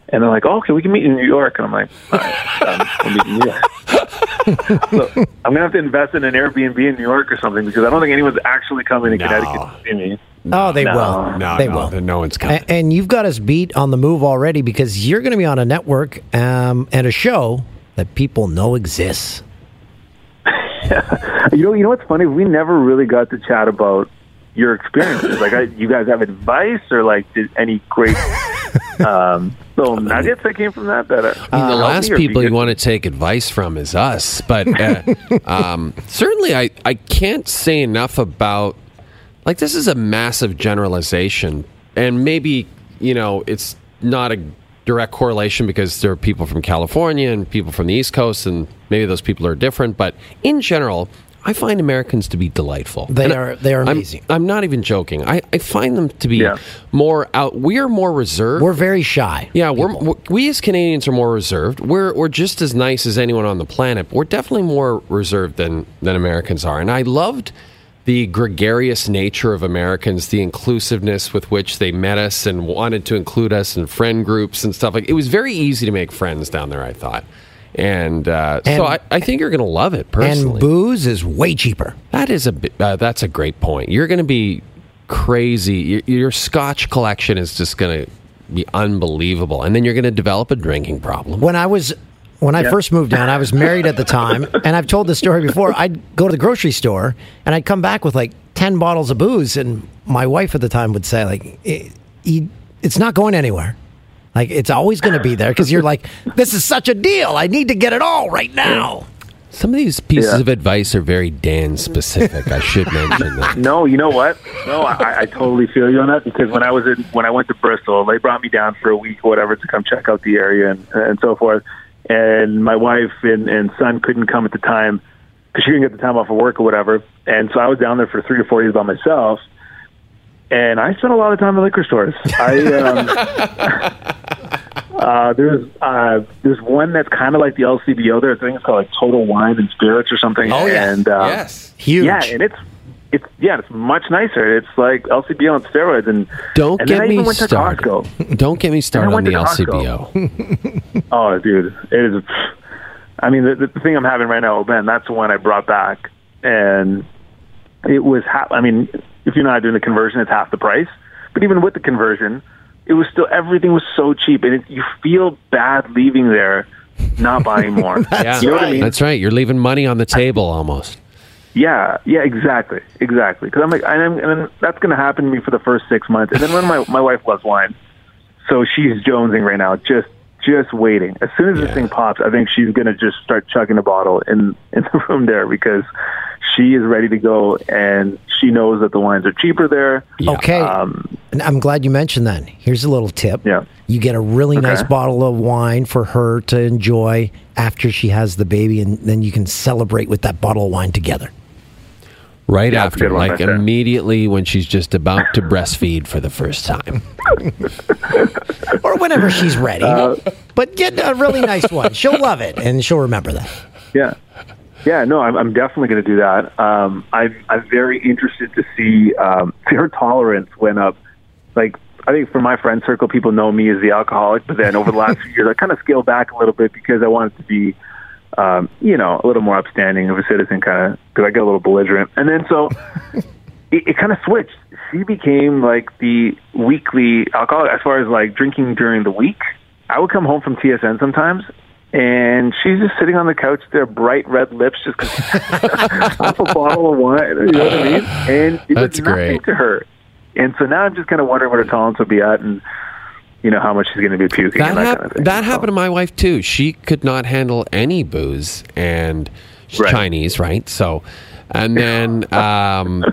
Speaker 9: And they're like, oh, okay, we can meet in New York. And I'm like, all right, done. We'll meet in New York. so I'm gonna have to invest in an Airbnb in New York or something because I don't think anyone's actually coming to
Speaker 2: No.
Speaker 9: Connecticut to see me.
Speaker 3: Oh, they
Speaker 9: No.
Speaker 3: will.
Speaker 2: No,
Speaker 3: they
Speaker 2: no,
Speaker 3: will.
Speaker 2: no one's coming.
Speaker 3: A- And you've got us beat on the move already because you're going to be on a network um, and a show that people know exists.
Speaker 9: You know, you know what's funny? We never really got to chat about your experiences. like, I, you guys have advice or like did any great um, little nuggets that came from that? That uh,
Speaker 2: I mean, the last people you want to take advice from is us. But uh, um, certainly, I, I can't say enough about like this is a massive generalization, and maybe you know it's not a direct correlation because there are people from California and people from the East Coast, and maybe those people are different. But in general. I find Americans to be delightful.
Speaker 3: They
Speaker 2: And
Speaker 3: are- they are
Speaker 2: I'm-
Speaker 3: amazing.
Speaker 2: I'm, not even joking. I, I find them to be
Speaker 9: Yeah.
Speaker 2: more out. We are more reserved.
Speaker 3: We're very shy.
Speaker 2: Yeah, we're, we're we as Canadians are more reserved. We're we're just as nice as anyone on the planet. But we're definitely more reserved than than Americans are. And I loved the gregarious nature of Americans, the inclusiveness with which they met us and wanted to include us in friend groups and stuff like. It was very easy to make friends down there. I thought, and, uh,
Speaker 3: And-
Speaker 2: so I, I think you're going to love it personally.
Speaker 3: And booze is way cheaper.
Speaker 2: That is a uh, that's a great point. You're going to be crazy. Your, your Scotch collection is just going to be unbelievable, and then you're going to develop a drinking problem.
Speaker 3: When I was when I first moved down, I was married at the time, and I've told this story before. I'd go to the grocery store and I'd come back with like ten bottles of booze, and my wife at the time would say like, it, you- "It's not going anywhere." Like it's always going to be there because you're like, this is such a deal. I need to get it all right now.
Speaker 2: Some of these pieces
Speaker 9: Yeah.
Speaker 2: of advice are very Dan specific. I should mention that.
Speaker 9: No, you know what? No, I, I totally feel you on that because when I was in when I went to Bristol, they brought me down for a week or whatever to come check out the area and and so forth. And my wife and, and son couldn't come at the time because she couldn't get the time off of work or whatever. And so I was down there for three or four days by myself. And I spent a lot of time in liquor stores. I um, uh, there's uh, there's one that's kind of like the LCBO. There, I think it's called like Total Wine and Spirits or something.
Speaker 3: Oh, yeah.
Speaker 9: and um,
Speaker 2: yes.
Speaker 3: Huge.
Speaker 9: yeah, and it's it's yeah, it's much nicer. It's like LCBO on steroids, and
Speaker 2: Don't
Speaker 9: and
Speaker 2: get
Speaker 9: then I
Speaker 2: me
Speaker 9: even went to
Speaker 2: started. Don't get me started on the LCBO.
Speaker 9: Oh, dude, it is. I mean, the, the thing I'm having right now, Ben, that's the one I brought back, and it was half. I mean, if you're not doing the conversion, it's half the price. But even with the conversion, it was still everything was so cheap, and it, you feel bad leaving there, not buying more.
Speaker 2: yeah,
Speaker 9: you know what I mean?
Speaker 2: that's right. You're leaving money on the table almost.
Speaker 9: Yeah, yeah, exactly, exactly. Because I'm like, and, I'm, and then that's going to happen to me for the first six months, and then when my my wife loves wine, so she's jonesing right now, just just waiting. As soon as
Speaker 2: Yeah.
Speaker 9: this thing pops, I think she's going to just start chugging a bottle in in the room there because she is ready to go, and she knows that the wines are cheaper there.
Speaker 3: Okay.
Speaker 9: Um,
Speaker 3: And I'm glad you mentioned that. Here's a little tip.
Speaker 9: Yeah.
Speaker 3: You get a really
Speaker 9: Okay.
Speaker 3: nice bottle of wine for her to enjoy after she has the baby, and then you can celebrate with that bottle of wine together.
Speaker 2: Right
Speaker 9: Yeah,
Speaker 2: after,
Speaker 9: one
Speaker 2: like
Speaker 9: right there.
Speaker 2: immediately when she's just about to breastfeed for the first time.
Speaker 3: Or whenever she's ready. but get a really nice one. She'll love it, and she'll remember that.
Speaker 9: Yeah. Yeah, no, I'm, I'm definitely going to do that. Um, I'm, I'm very interested to see um, her tolerance went up. Like, I think for my friend circle, people know me as the alcoholic, but then over the last few years, I kind of scaled back a little bit because I wanted to be, um, you know, a little more upstanding of a citizen, kind of, because I get a little belligerent. And then so it, it kind of switched. She became like the weekly alcoholic as far as like drinking during the week. I would come home from TSN sometimes, and she's just sitting on the couch there, bright red lips, just off a bottle of wine. You know what I mean? And it
Speaker 2: That's
Speaker 9: was nothing
Speaker 2: great.
Speaker 9: to her. And so now I'm just kind of wondering what her tolerance would be at, and you know how much she's going to be puking.
Speaker 2: That,
Speaker 9: and that
Speaker 2: hap-
Speaker 9: kind of thing.
Speaker 2: that
Speaker 9: So-
Speaker 2: happened to my wife too. She could not handle any booze, and she's
Speaker 9: Right.
Speaker 2: Chinese, right? So, and then, um,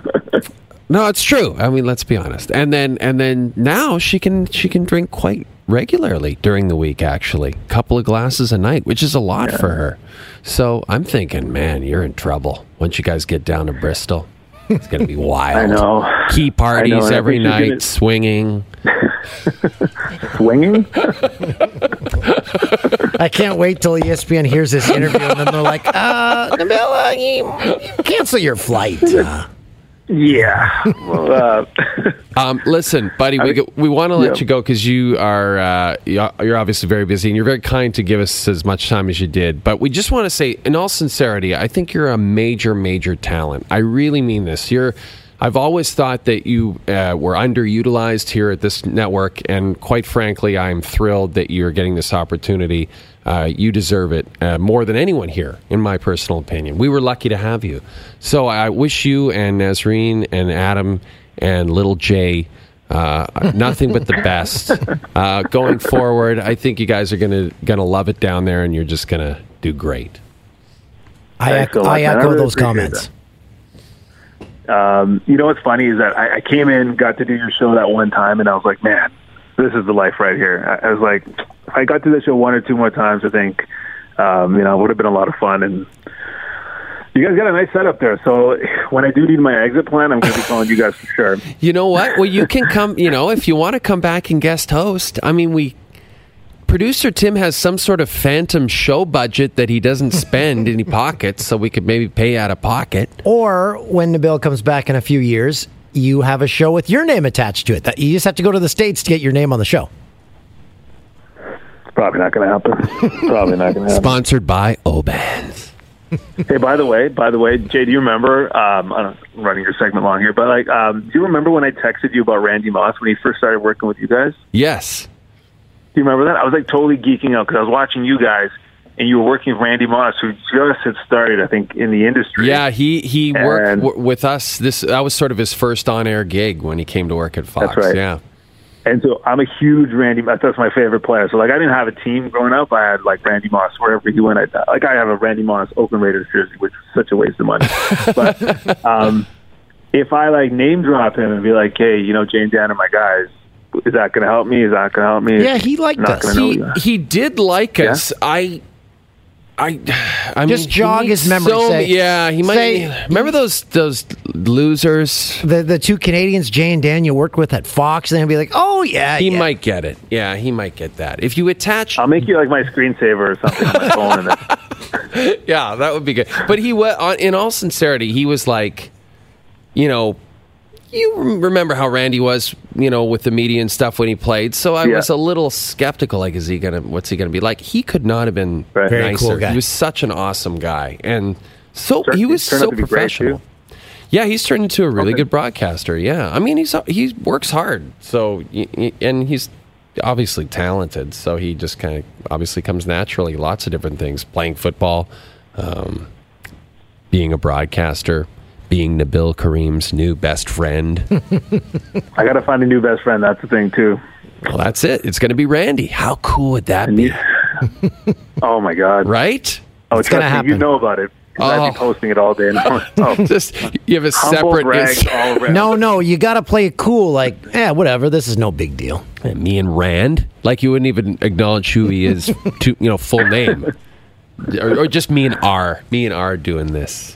Speaker 2: no, it's true. I mean, let's be honest. And then, and then now she can she can drink quite regularly during the week. Actually, a couple of glasses a night, which is a lot for her. So I'm thinking, man, you're in trouble once you guys get down to Bristol. It's going to be wild.
Speaker 9: I know.
Speaker 2: Key parties
Speaker 9: know,
Speaker 2: every night,
Speaker 9: gonna-
Speaker 2: swinging.
Speaker 9: swinging.
Speaker 3: I can't wait till ESPN hears this interview, and then they're like, uh, Nabila, you cancel your flight. Uh,
Speaker 9: yeah. Well, uh,
Speaker 2: Um, listen, buddy, we, go- we want to let
Speaker 9: Yeah.
Speaker 2: you go because you are uh, you're you're obviously very busy and you're very kind to give us as much time as you did. But we just want to say, in all sincerity, I think you're a major, major talent. I really mean this. You're. I've always thought that you uh, were underutilized here at this network, and quite frankly, I'm thrilled that you're getting this opportunity. Uh, you deserve it uh, more than anyone here, in my personal opinion. We were lucky to have you. So I wish you and Nazreen and Adam and little Jay uh, nothing but the best uh, going forward. I think you guys are gonna gonna love it down there, and you're just gonna do great.
Speaker 3: I, ec-
Speaker 9: so
Speaker 3: I
Speaker 9: man. I
Speaker 3: echo
Speaker 9: really
Speaker 3: those comments.
Speaker 9: um, you know what's funny is that I, I came in, got to do your show that one time, and I was like, man, this is the life right here. I, I was like, if I got to the show one or two more times, I think, um, you know, it would have been a lot of fun. And you guys got a nice setup there. So when I do need my exit plan, I'm going to be calling you guys for sure.
Speaker 2: You know what? Well, you can come. You know, if you want to come back and guest host, I mean, we producer Tim has some sort of phantom show budget that he doesn't spend any pockets, so we could maybe pay out of pocket.
Speaker 3: Or when Nabil comes back in a few years, you have a show with your name attached to it. That you just have to go to the states to get your name on the show.
Speaker 9: Probably not going to happen. probably not going to happen.
Speaker 2: Sponsored by Obans.
Speaker 9: Hey, by the way, by the way, Jay, do you remember? Um, I am running your segment long here, but like, um, do you remember when I texted you about Randy Moss when he first started working with you guys?
Speaker 2: Yes.
Speaker 9: Do you remember that? I was like totally geeking out because I was watching you guys, and you were working with Randy Moss, who just had started, I think, in the industry.
Speaker 2: Yeah, he he worked w- with us. This that was sort of his first on-air gig when he came to work at Fox.
Speaker 9: That's right.
Speaker 2: Yeah.
Speaker 9: And so I'm a huge Randy. Moss. That's my favorite player. So like, I didn't have a team growing up. I had like Randy Moss wherever he went. I, like I have a Randy Moss Oakland Raiders jersey, which is such a waste of money. but um, if I like name drop him and be like, hey, you know, Jane Dan are my guys. Is that going to help me? Is that going to help me?
Speaker 3: Yeah, he liked
Speaker 9: Not
Speaker 3: us.
Speaker 2: He he did like
Speaker 9: Yeah?
Speaker 2: us. I. I, I
Speaker 3: Just
Speaker 2: mean,
Speaker 3: jog his memory,
Speaker 2: so-
Speaker 3: say-
Speaker 2: yeah, he might.
Speaker 3: say-
Speaker 2: remember those those losers?
Speaker 3: The the two Canadians, Jay and Daniel, worked with at Fox, and they'd be like, "Oh yeah,
Speaker 2: He
Speaker 3: yeah.
Speaker 2: might get it. Yeah, he might get that. If you attach,
Speaker 9: I'll make you like my screensaver or something on my phone. And
Speaker 2: yeah, that would be good. But he was, uh, in all sincerity, he was like, you know, you remember how Randy was, you know, with the media and stuff when he played. So I
Speaker 9: Yeah.
Speaker 2: was a little skeptical. Like, is he gonna? What's he gonna be like? He could not have been
Speaker 9: Right.
Speaker 3: Very
Speaker 2: nicer.
Speaker 3: cool guy.
Speaker 2: He was such an awesome guy, and so
Speaker 9: Turned-
Speaker 2: he was so
Speaker 9: to be great,
Speaker 2: professional. Yeah, he's turned into a really
Speaker 9: Okay.
Speaker 2: good broadcaster. Yeah, I mean, he's he works hard. So y- y- and he's obviously talented. So he just kind of obviously comes naturally. Lots of different things: playing football, um, being a broadcaster, being Nabil Karim's new best friend.
Speaker 9: I got to find a new best friend. That's the thing too.
Speaker 2: well, that's it. It's going to be Randy. How cool would that be?
Speaker 9: Oh my god!
Speaker 2: Right?
Speaker 9: Oh,
Speaker 3: It's gonna
Speaker 9: happen. you know about it. 'cause I'd
Speaker 2: Oh.
Speaker 9: be posting it all day. long. Oh,
Speaker 2: Just you have a
Speaker 9: humble
Speaker 2: separate.
Speaker 9: brag all around.
Speaker 3: No, no, you got to play it cool. Like, yeah, whatever. This is no big deal.
Speaker 2: me and Rand, like you wouldn't even acknowledge who he is, to you know, full name, or, or just me and R, me and R doing this.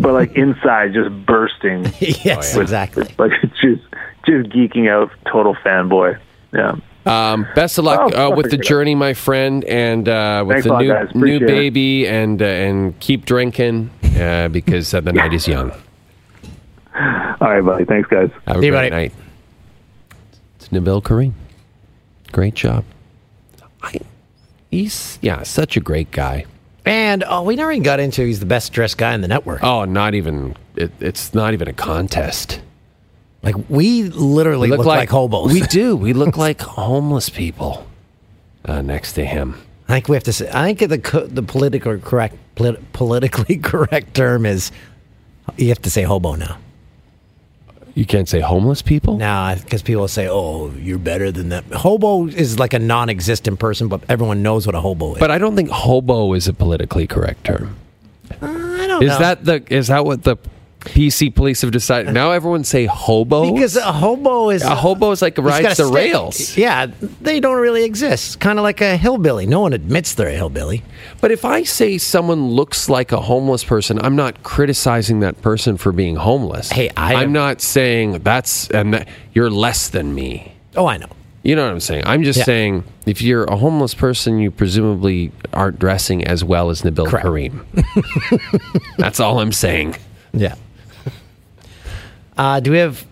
Speaker 9: But like inside, just bursting.
Speaker 3: yes,
Speaker 2: yeah.
Speaker 3: exactly.
Speaker 9: like just just geeking out, total fanboy. Yeah.
Speaker 2: Um, best of luck
Speaker 9: Oh,
Speaker 2: uh, with the
Speaker 9: figure it
Speaker 2: journey, my friend, and uh, with
Speaker 9: Thanks
Speaker 2: the
Speaker 9: a lot,
Speaker 2: new
Speaker 9: guys.
Speaker 2: new
Speaker 9: Appreciate it.
Speaker 2: baby, and uh, and keep drinking uh, because uh, the night is young.
Speaker 9: All right, buddy. Thanks, guys.
Speaker 2: Have a
Speaker 3: See
Speaker 2: great
Speaker 3: buddy.
Speaker 2: night. It's Nabil Karim. Great job. I, he's yeah, such a great guy.
Speaker 3: And oh, we never even got into he's the best dressed guy in the network.
Speaker 2: Oh, not even it, it's not even a contest.
Speaker 3: Like we literally look, like, hobos.
Speaker 2: We do. We look like homeless people uh, next to him.
Speaker 3: I think we have to say. I think the the political correct polit- politically correct term is you have to say hobo now.
Speaker 2: You can't say homeless people.
Speaker 3: Now, because people say, "Oh, you're better than that." Hobo is like a non-existent person, but everyone knows what a hobo is.
Speaker 2: But I don't think hobo is a politically correct term.
Speaker 3: Uh, I don't
Speaker 2: Is
Speaker 3: know.
Speaker 2: that the is that what the PC police have decided? Now everyone say hobo
Speaker 3: because a hobo is
Speaker 2: a hobo is like rides
Speaker 3: a
Speaker 2: the
Speaker 3: stick.
Speaker 2: rails.
Speaker 3: Yeah, they don't really exist. Kind of like a hillbilly. No one admits they're a hillbilly.
Speaker 2: But if I say someone looks like a homeless person, I'm not criticizing that person for being homeless.
Speaker 3: Hey, I-
Speaker 2: I'm not saying that's and that you're less than me.
Speaker 3: Oh, I know.
Speaker 2: You know what I'm saying? I'm just
Speaker 3: Yeah.
Speaker 2: saying if you're a homeless person, you presumably aren't dressing as well as Nabil
Speaker 3: Correct.
Speaker 2: Karim. That's all I'm saying.
Speaker 3: Yeah. Uh, do we have?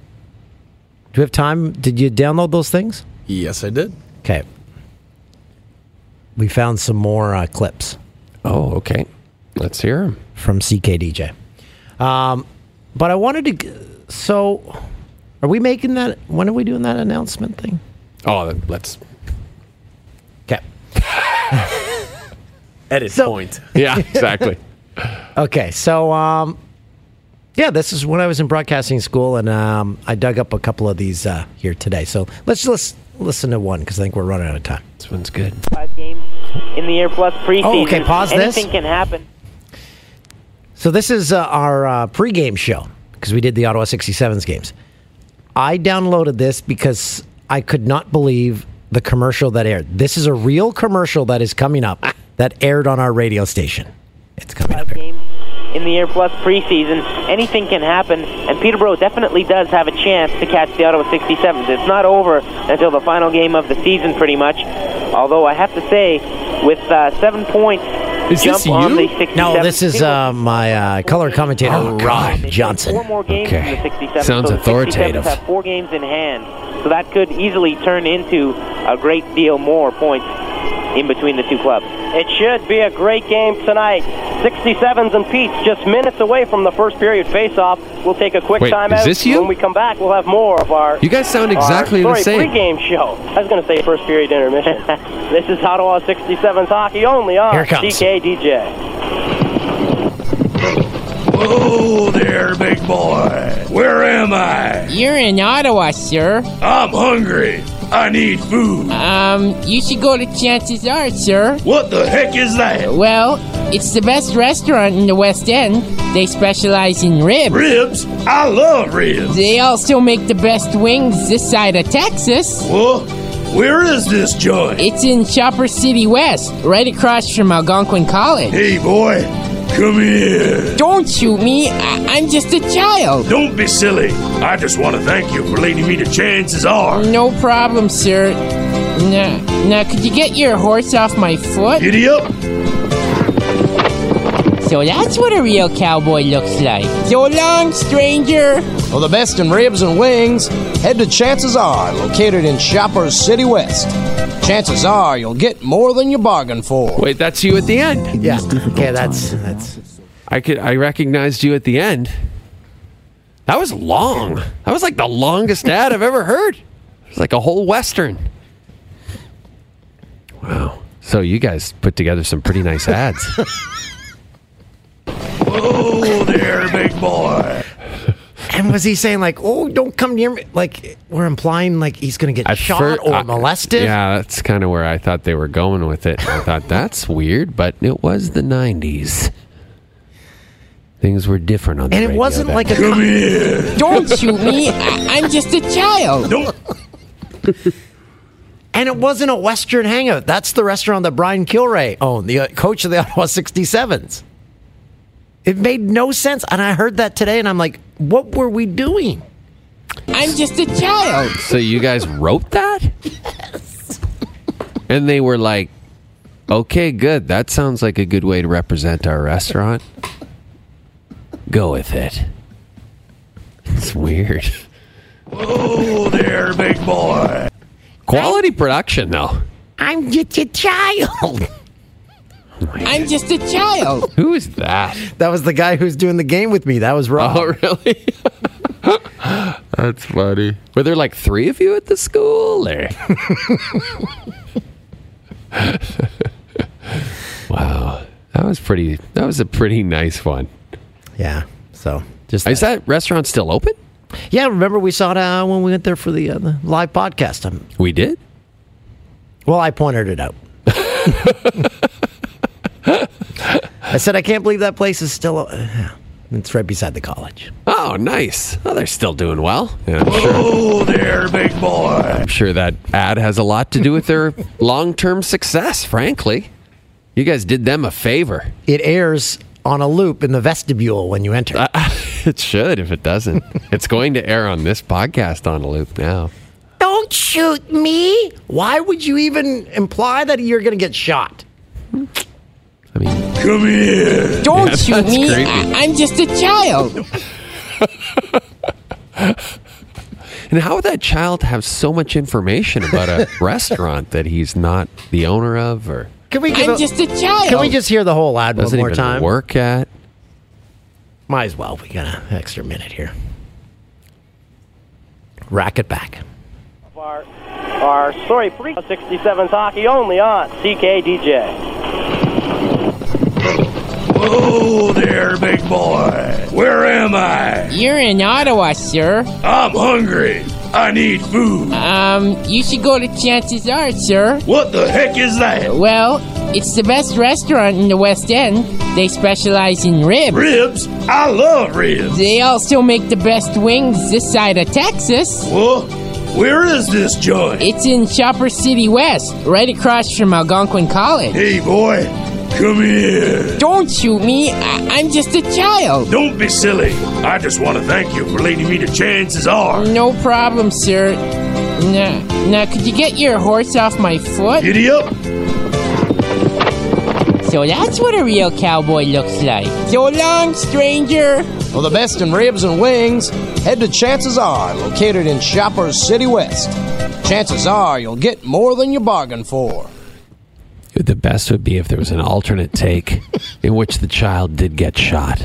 Speaker 3: Do we have time? Did you download those things?
Speaker 6: Yes, I did.
Speaker 3: Okay. We found some more uh, clips
Speaker 2: Oh, okay. Let's hear him.
Speaker 3: from CKDJ. Um, but I wanted to. g- So, are we making that? When are we doing that announcement thing?
Speaker 2: Oh, let's
Speaker 3: Okay.
Speaker 6: Edit
Speaker 3: So-
Speaker 6: point.
Speaker 2: Yeah, exactly.
Speaker 3: Okay. So, um, yeah, this is when I was in broadcasting school, and um, I dug up a couple of these uh, here today. So let's just listen to one because I think we're running out of time.
Speaker 2: this one's good.
Speaker 10: five games in the Year Plus preseason.
Speaker 3: Oh, okay, pause this.
Speaker 10: Anything can happen.
Speaker 3: So this is uh, our uh, pregame show because we did the Ottawa 67s games. I downloaded this because I could not believe the commercial that aired. This is a real commercial that is coming up that aired on our radio station. It's coming up here.
Speaker 10: games in the Year Plus preseason. Anything can happen, and Peterborough definitely does have a chance to catch the Ottawa 67s. It's not over until the final game of the season, pretty much. Although I have to say, with uh, seven points
Speaker 2: Is
Speaker 10: jump
Speaker 2: this
Speaker 10: on
Speaker 2: you?
Speaker 10: the 67.
Speaker 3: No, this is uh, my uh, color commentator,
Speaker 2: Oh,
Speaker 3: Rob Johnson.
Speaker 10: Four more games
Speaker 2: Okay.
Speaker 10: in the 67.
Speaker 2: Sounds
Speaker 10: so the
Speaker 2: authoritative.
Speaker 10: 67s have four games in hand, so that could easily turn into a great deal more points in between the two clubs.
Speaker 11: It should be a great game tonight. 67s and Pete's just minutes away from the first period face-off. We'll take a quick
Speaker 2: Wait,
Speaker 11: time
Speaker 2: is
Speaker 11: out.
Speaker 2: this you?
Speaker 11: When we come back, we'll have more of our.
Speaker 2: You guys sound
Speaker 11: our-
Speaker 2: exactly the
Speaker 11: sorry,
Speaker 2: same.
Speaker 11: Pre-game show. I was going to say first period intermission. this is Ottawa 67s hockey only on
Speaker 3: Here it.
Speaker 11: CKDJ.
Speaker 8: Whoa oh, there, big boy. Where am I?
Speaker 12: You're in Ottawa, sir.
Speaker 8: I'm hungry. I need food.
Speaker 12: Um, you should go to Chances Are, sir.
Speaker 8: What the heck is that?
Speaker 12: Well, it's the best restaurant in the West End. They specialize in ribs.
Speaker 8: Ribs? I love ribs.
Speaker 12: They also make the best wings this side of Texas.
Speaker 8: What? Where is this joint?
Speaker 12: It's in Shopper City West, right across from Algonquin College.
Speaker 8: Hey, boy, come here.
Speaker 12: Don't shoot me. I- I'm just a child.
Speaker 8: Don't be silly. I just want to thank you for leading me to chances are.
Speaker 12: No problem, sir. Now, now, could you get your horse off my foot?
Speaker 8: Giddy up.
Speaker 12: So that's what a real cowboy looks like. So long, stranger.
Speaker 13: For the best in ribs and wings, head to Chances Are, located in Shoppers City West. Chances are you'll get more than you bargained for.
Speaker 2: Wait, that's you at the end.
Speaker 3: Yeah. Okay, that's that's.
Speaker 2: I could. I recognized you at the end. That was long. That was like the longest ad I've ever heard. It was like a whole western. Wow. So you guys put together some pretty nice ads.
Speaker 8: Whoa oh, there, big boy.
Speaker 3: And was he saying like, "Oh, don't come near me"? Like we're implying like he's going to get
Speaker 2: At
Speaker 3: shot
Speaker 2: fir-
Speaker 3: or
Speaker 2: I-
Speaker 3: molested?
Speaker 2: Yeah, that's kind of where I thought they were going with it. I thought that's weird, but it was the '90s. Things were different on the
Speaker 3: And it
Speaker 2: radio
Speaker 3: wasn't
Speaker 2: then.
Speaker 3: like a.
Speaker 8: Come here.
Speaker 12: Don't shoot me. I- I'm just a child.
Speaker 8: Don't.
Speaker 3: And it wasn't a Western hangout. That's the restaurant that Brian Kilrea owned, the uh, coach of the Ottawa 67s. It made no sense. And I heard that today, and I'm like, what were we doing?
Speaker 12: I'm just a child.
Speaker 2: So you guys wrote that? yes. And they were like, okay, good. That sounds like a good way to represent our restaurant. Go with it. It's weird.
Speaker 8: Whoa there, big boy.
Speaker 2: Quality production, though.
Speaker 3: I'm just a child.
Speaker 12: I'm just a child.
Speaker 2: Who is that?
Speaker 3: That was the guy who's doing the game with me. That was Rob.
Speaker 2: Oh, really? That's funny. Were there like three of you at the school? Or? wow, that was pretty. That was a pretty nice one.
Speaker 3: Yeah. So just
Speaker 2: Is that restaurant still open?
Speaker 3: yeah. Remember we saw it uh, when we went there for the, uh, the live podcast. Um,
Speaker 2: We did.
Speaker 3: well, I pointed it out. I said I can't believe that place is still. Uh, it's right beside the college.
Speaker 2: Oh, nice. Oh, they're still doing well. Yeah, I'm sure.
Speaker 8: Whoa there, big boy.
Speaker 2: I'm sure that ad has a lot to do with their long-term success. Frankly, you guys did them a favor.
Speaker 3: It airs on a loop in the vestibule when you enter.
Speaker 2: It should if it doesn't. it's going to air on this podcast on a loop now.
Speaker 3: Don't shoot me. Why would you even imply that you're going to get shot?
Speaker 2: I mean,
Speaker 8: Come here.
Speaker 12: Don't
Speaker 2: Yeah,
Speaker 12: shoot me.
Speaker 2: creepy.
Speaker 12: I- I'm just a child.
Speaker 2: and how would that child have so much information about a restaurant that he's not the owner of or
Speaker 3: Can we
Speaker 12: I'm
Speaker 3: a-
Speaker 12: just a child.
Speaker 3: Can we just hear the whole ad one
Speaker 2: doesn't
Speaker 3: more
Speaker 2: even
Speaker 3: time?
Speaker 2: work at?
Speaker 3: Might as well. We got an extra minute here. Rack it back.
Speaker 11: Our, our sorry, pre 67s hockey only on CKDJ.
Speaker 8: Whoa there, big boy. Where am I?
Speaker 12: You're in Ottawa, sir.
Speaker 8: I'm hungry. I need food.
Speaker 12: Um, you should go to Chances Are, sir.
Speaker 8: What the heck is that?
Speaker 12: Well, it's the best restaurant in the West End. They specialize in ribs.
Speaker 8: Ribs? I love ribs.
Speaker 12: They also make the best wings this side of Texas.
Speaker 8: What? Where is this joint?
Speaker 12: It's in Shopper City West, right across from Algonquin College.
Speaker 8: Hey, boy, come here.
Speaker 12: Don't shoot me. I- I'm just a child.
Speaker 8: Don't be silly. I just want to thank you for leading me to chances are.
Speaker 12: No problem, sir. Now, now, could you get your horse off my foot?
Speaker 8: Giddy up!
Speaker 12: So that's what a real cowboy looks like. So long, stranger.
Speaker 13: For the best in ribs and wings, head to Chances Are, located in Shoppers City West. Chances are you'll get more than you bargained for.
Speaker 2: The best would be if there was an alternate take in which the child did get shot.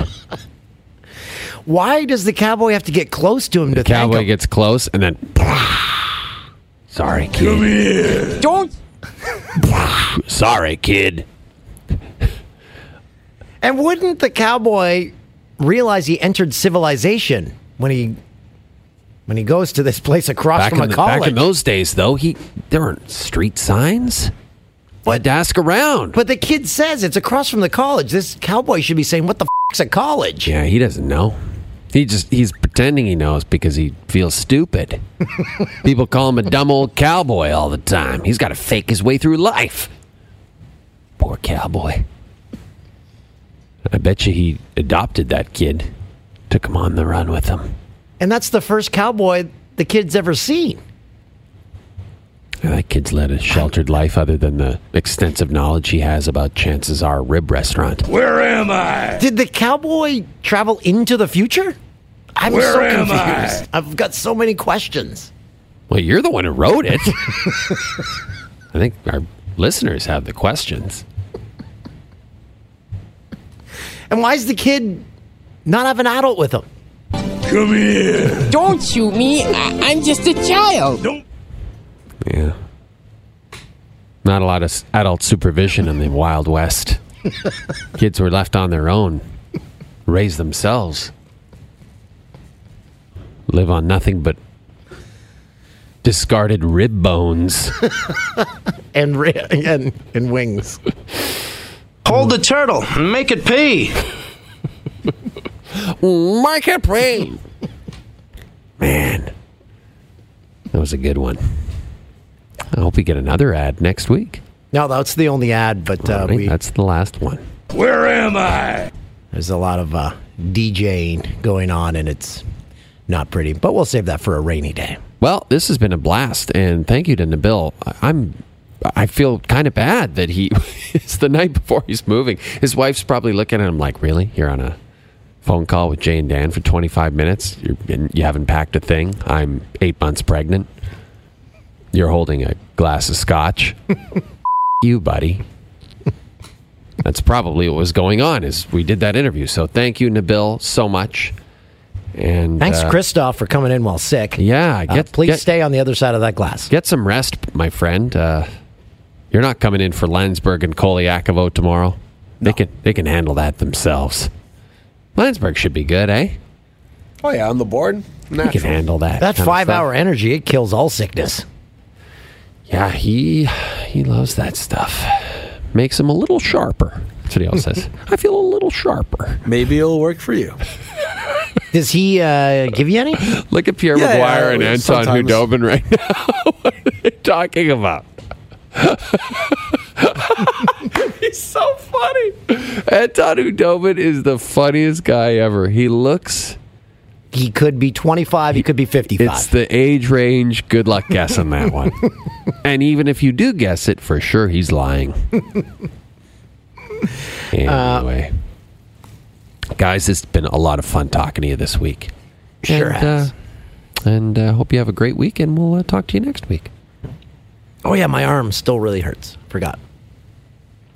Speaker 3: Why does the cowboy have to get close to him to
Speaker 2: The
Speaker 3: thank
Speaker 2: cowboy
Speaker 3: him?
Speaker 2: gets close and then. Sorry,
Speaker 8: Come
Speaker 2: kid.
Speaker 8: here!
Speaker 12: Don't.
Speaker 2: Sorry, kid.
Speaker 3: And wouldn't the cowboy realize he entered civilization when he when he goes to this place across
Speaker 2: Back
Speaker 3: from a
Speaker 2: the-
Speaker 3: college?
Speaker 2: back in those days, though, he there weren't street signs. To ask around.
Speaker 3: but the kid says it's across from the college. This cowboy should be saying, "What the f***'s a college?"
Speaker 2: Yeah, he doesn't know. He just he's pretending he knows because he feels stupid. People call him a dumb old cowboy all the time. He's got to fake his way through life. Poor cowboy. I bet you he adopted that kid, took him on the run with him.
Speaker 3: And that's the first cowboy the kid's ever seen.
Speaker 2: Yeah, that kid's led a sheltered life other than the extensive knowledge he has about Chances Are Rib Restaurant.
Speaker 8: Where am I?
Speaker 3: Did the cowboy travel into the future? I'm
Speaker 8: Where
Speaker 3: so
Speaker 8: am
Speaker 3: confused. I've got so many questions.
Speaker 2: Well, you're the one who wrote it. I think our listeners have the questions.
Speaker 3: And why is the kid not have an adult with him?
Speaker 8: Come here!
Speaker 12: Don't shoot me. I- I'm just a child.
Speaker 8: Don't.
Speaker 2: Yeah. Not a lot of adult supervision in the Wild West. Kids were left on their own, raise themselves, live on nothing but discarded rib bones.
Speaker 3: And ri- and, and wings.
Speaker 13: Hold the turtle and make it pee.
Speaker 2: Mike Brain. Man, that was a good one. I hope we get another ad next week.
Speaker 3: No, that's the only ad, but uh,
Speaker 2: All right,
Speaker 3: we,
Speaker 2: that's the last one.
Speaker 8: Where am I?
Speaker 3: there's a lot of uh, DJing going on, and it's not pretty. But we'll save that for a rainy day.
Speaker 2: Well, this has been a blast, and thank you to Nabil. I- I'm, I feel kind of bad that he. it's the night before he's moving. His wife's probably looking at him like, "Really? You're on a phone call with Jay and Dan for 25 minutes. You're, you haven't packed a thing. I'm eight months pregnant. You're holding a glass of scotch. you, buddy." That's probably what was going on. Is we did that interview. So thank you, Nabil, so much. And
Speaker 3: Thanks,
Speaker 2: uh,
Speaker 3: Christoph, for coming in while sick.
Speaker 2: Yeah,
Speaker 3: Uh, please
Speaker 2: get-
Speaker 3: stay on the other side of that glass.
Speaker 2: Get some rest, my friend. Uh, you're not coming in for Landsberg and Kolyakovo tomorrow. They can they can handle that themselves. Landsberg should be good, eh?
Speaker 6: Oh yeah, on the board.
Speaker 2: He can handle that.
Speaker 3: That five hour energy, it kills all sickness.
Speaker 2: Yeah, he he loves that stuff. Makes him a little sharper. That's what he always says. I feel a little sharper.
Speaker 6: Maybe it'll work for you.
Speaker 3: Does he uh, give you any?
Speaker 2: Look at Pierre
Speaker 6: Yeah,
Speaker 2: McGuire
Speaker 6: yeah,
Speaker 2: and Anton
Speaker 6: sometimes.
Speaker 2: Khudobin right now. what are they talking about? He's so funny. Anton Khudobin is the funniest guy ever. He looks.
Speaker 3: He could be 25, he could be 55.
Speaker 2: It's the age range. Good luck guessing that one. and even if you do guess it, for sure he's lying. anyway, guys, it's been a lot of fun talking to you this week.
Speaker 3: Sure
Speaker 2: and,
Speaker 3: has.
Speaker 2: Uh, and uh, hope you have a great week, and we'll uh, talk to you next week.
Speaker 3: oh, yeah, my arm still really hurts. Forgot.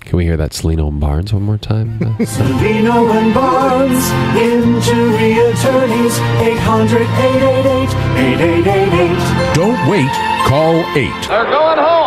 Speaker 2: Can we hear that Cellino and Barnes one more time? Uh,
Speaker 7: Cellino and Barnes, injury attorneys, 800 888 8888.
Speaker 8: Don't wait. Call 8.
Speaker 11: They're going home.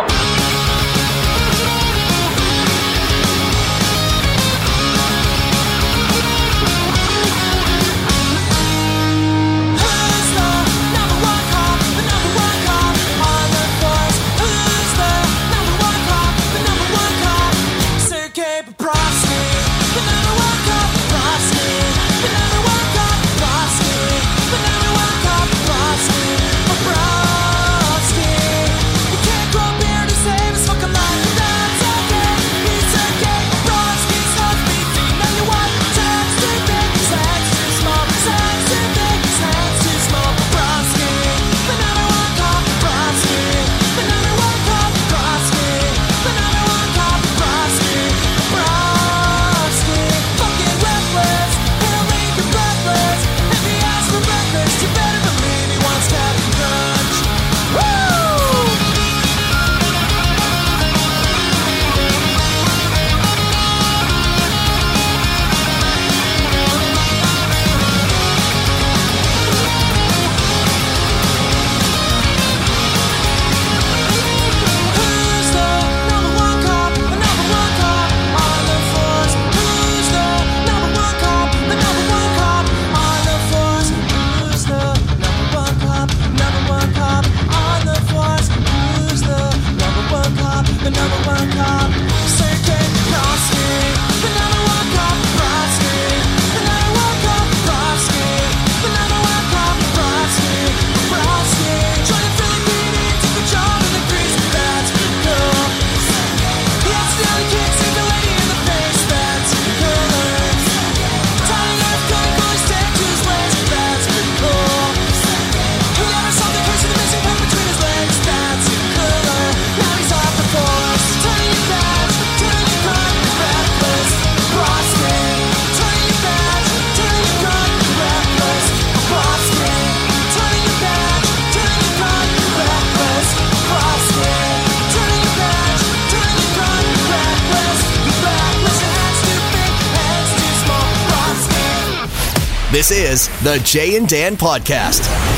Speaker 5: The Jay and Dan Podcast.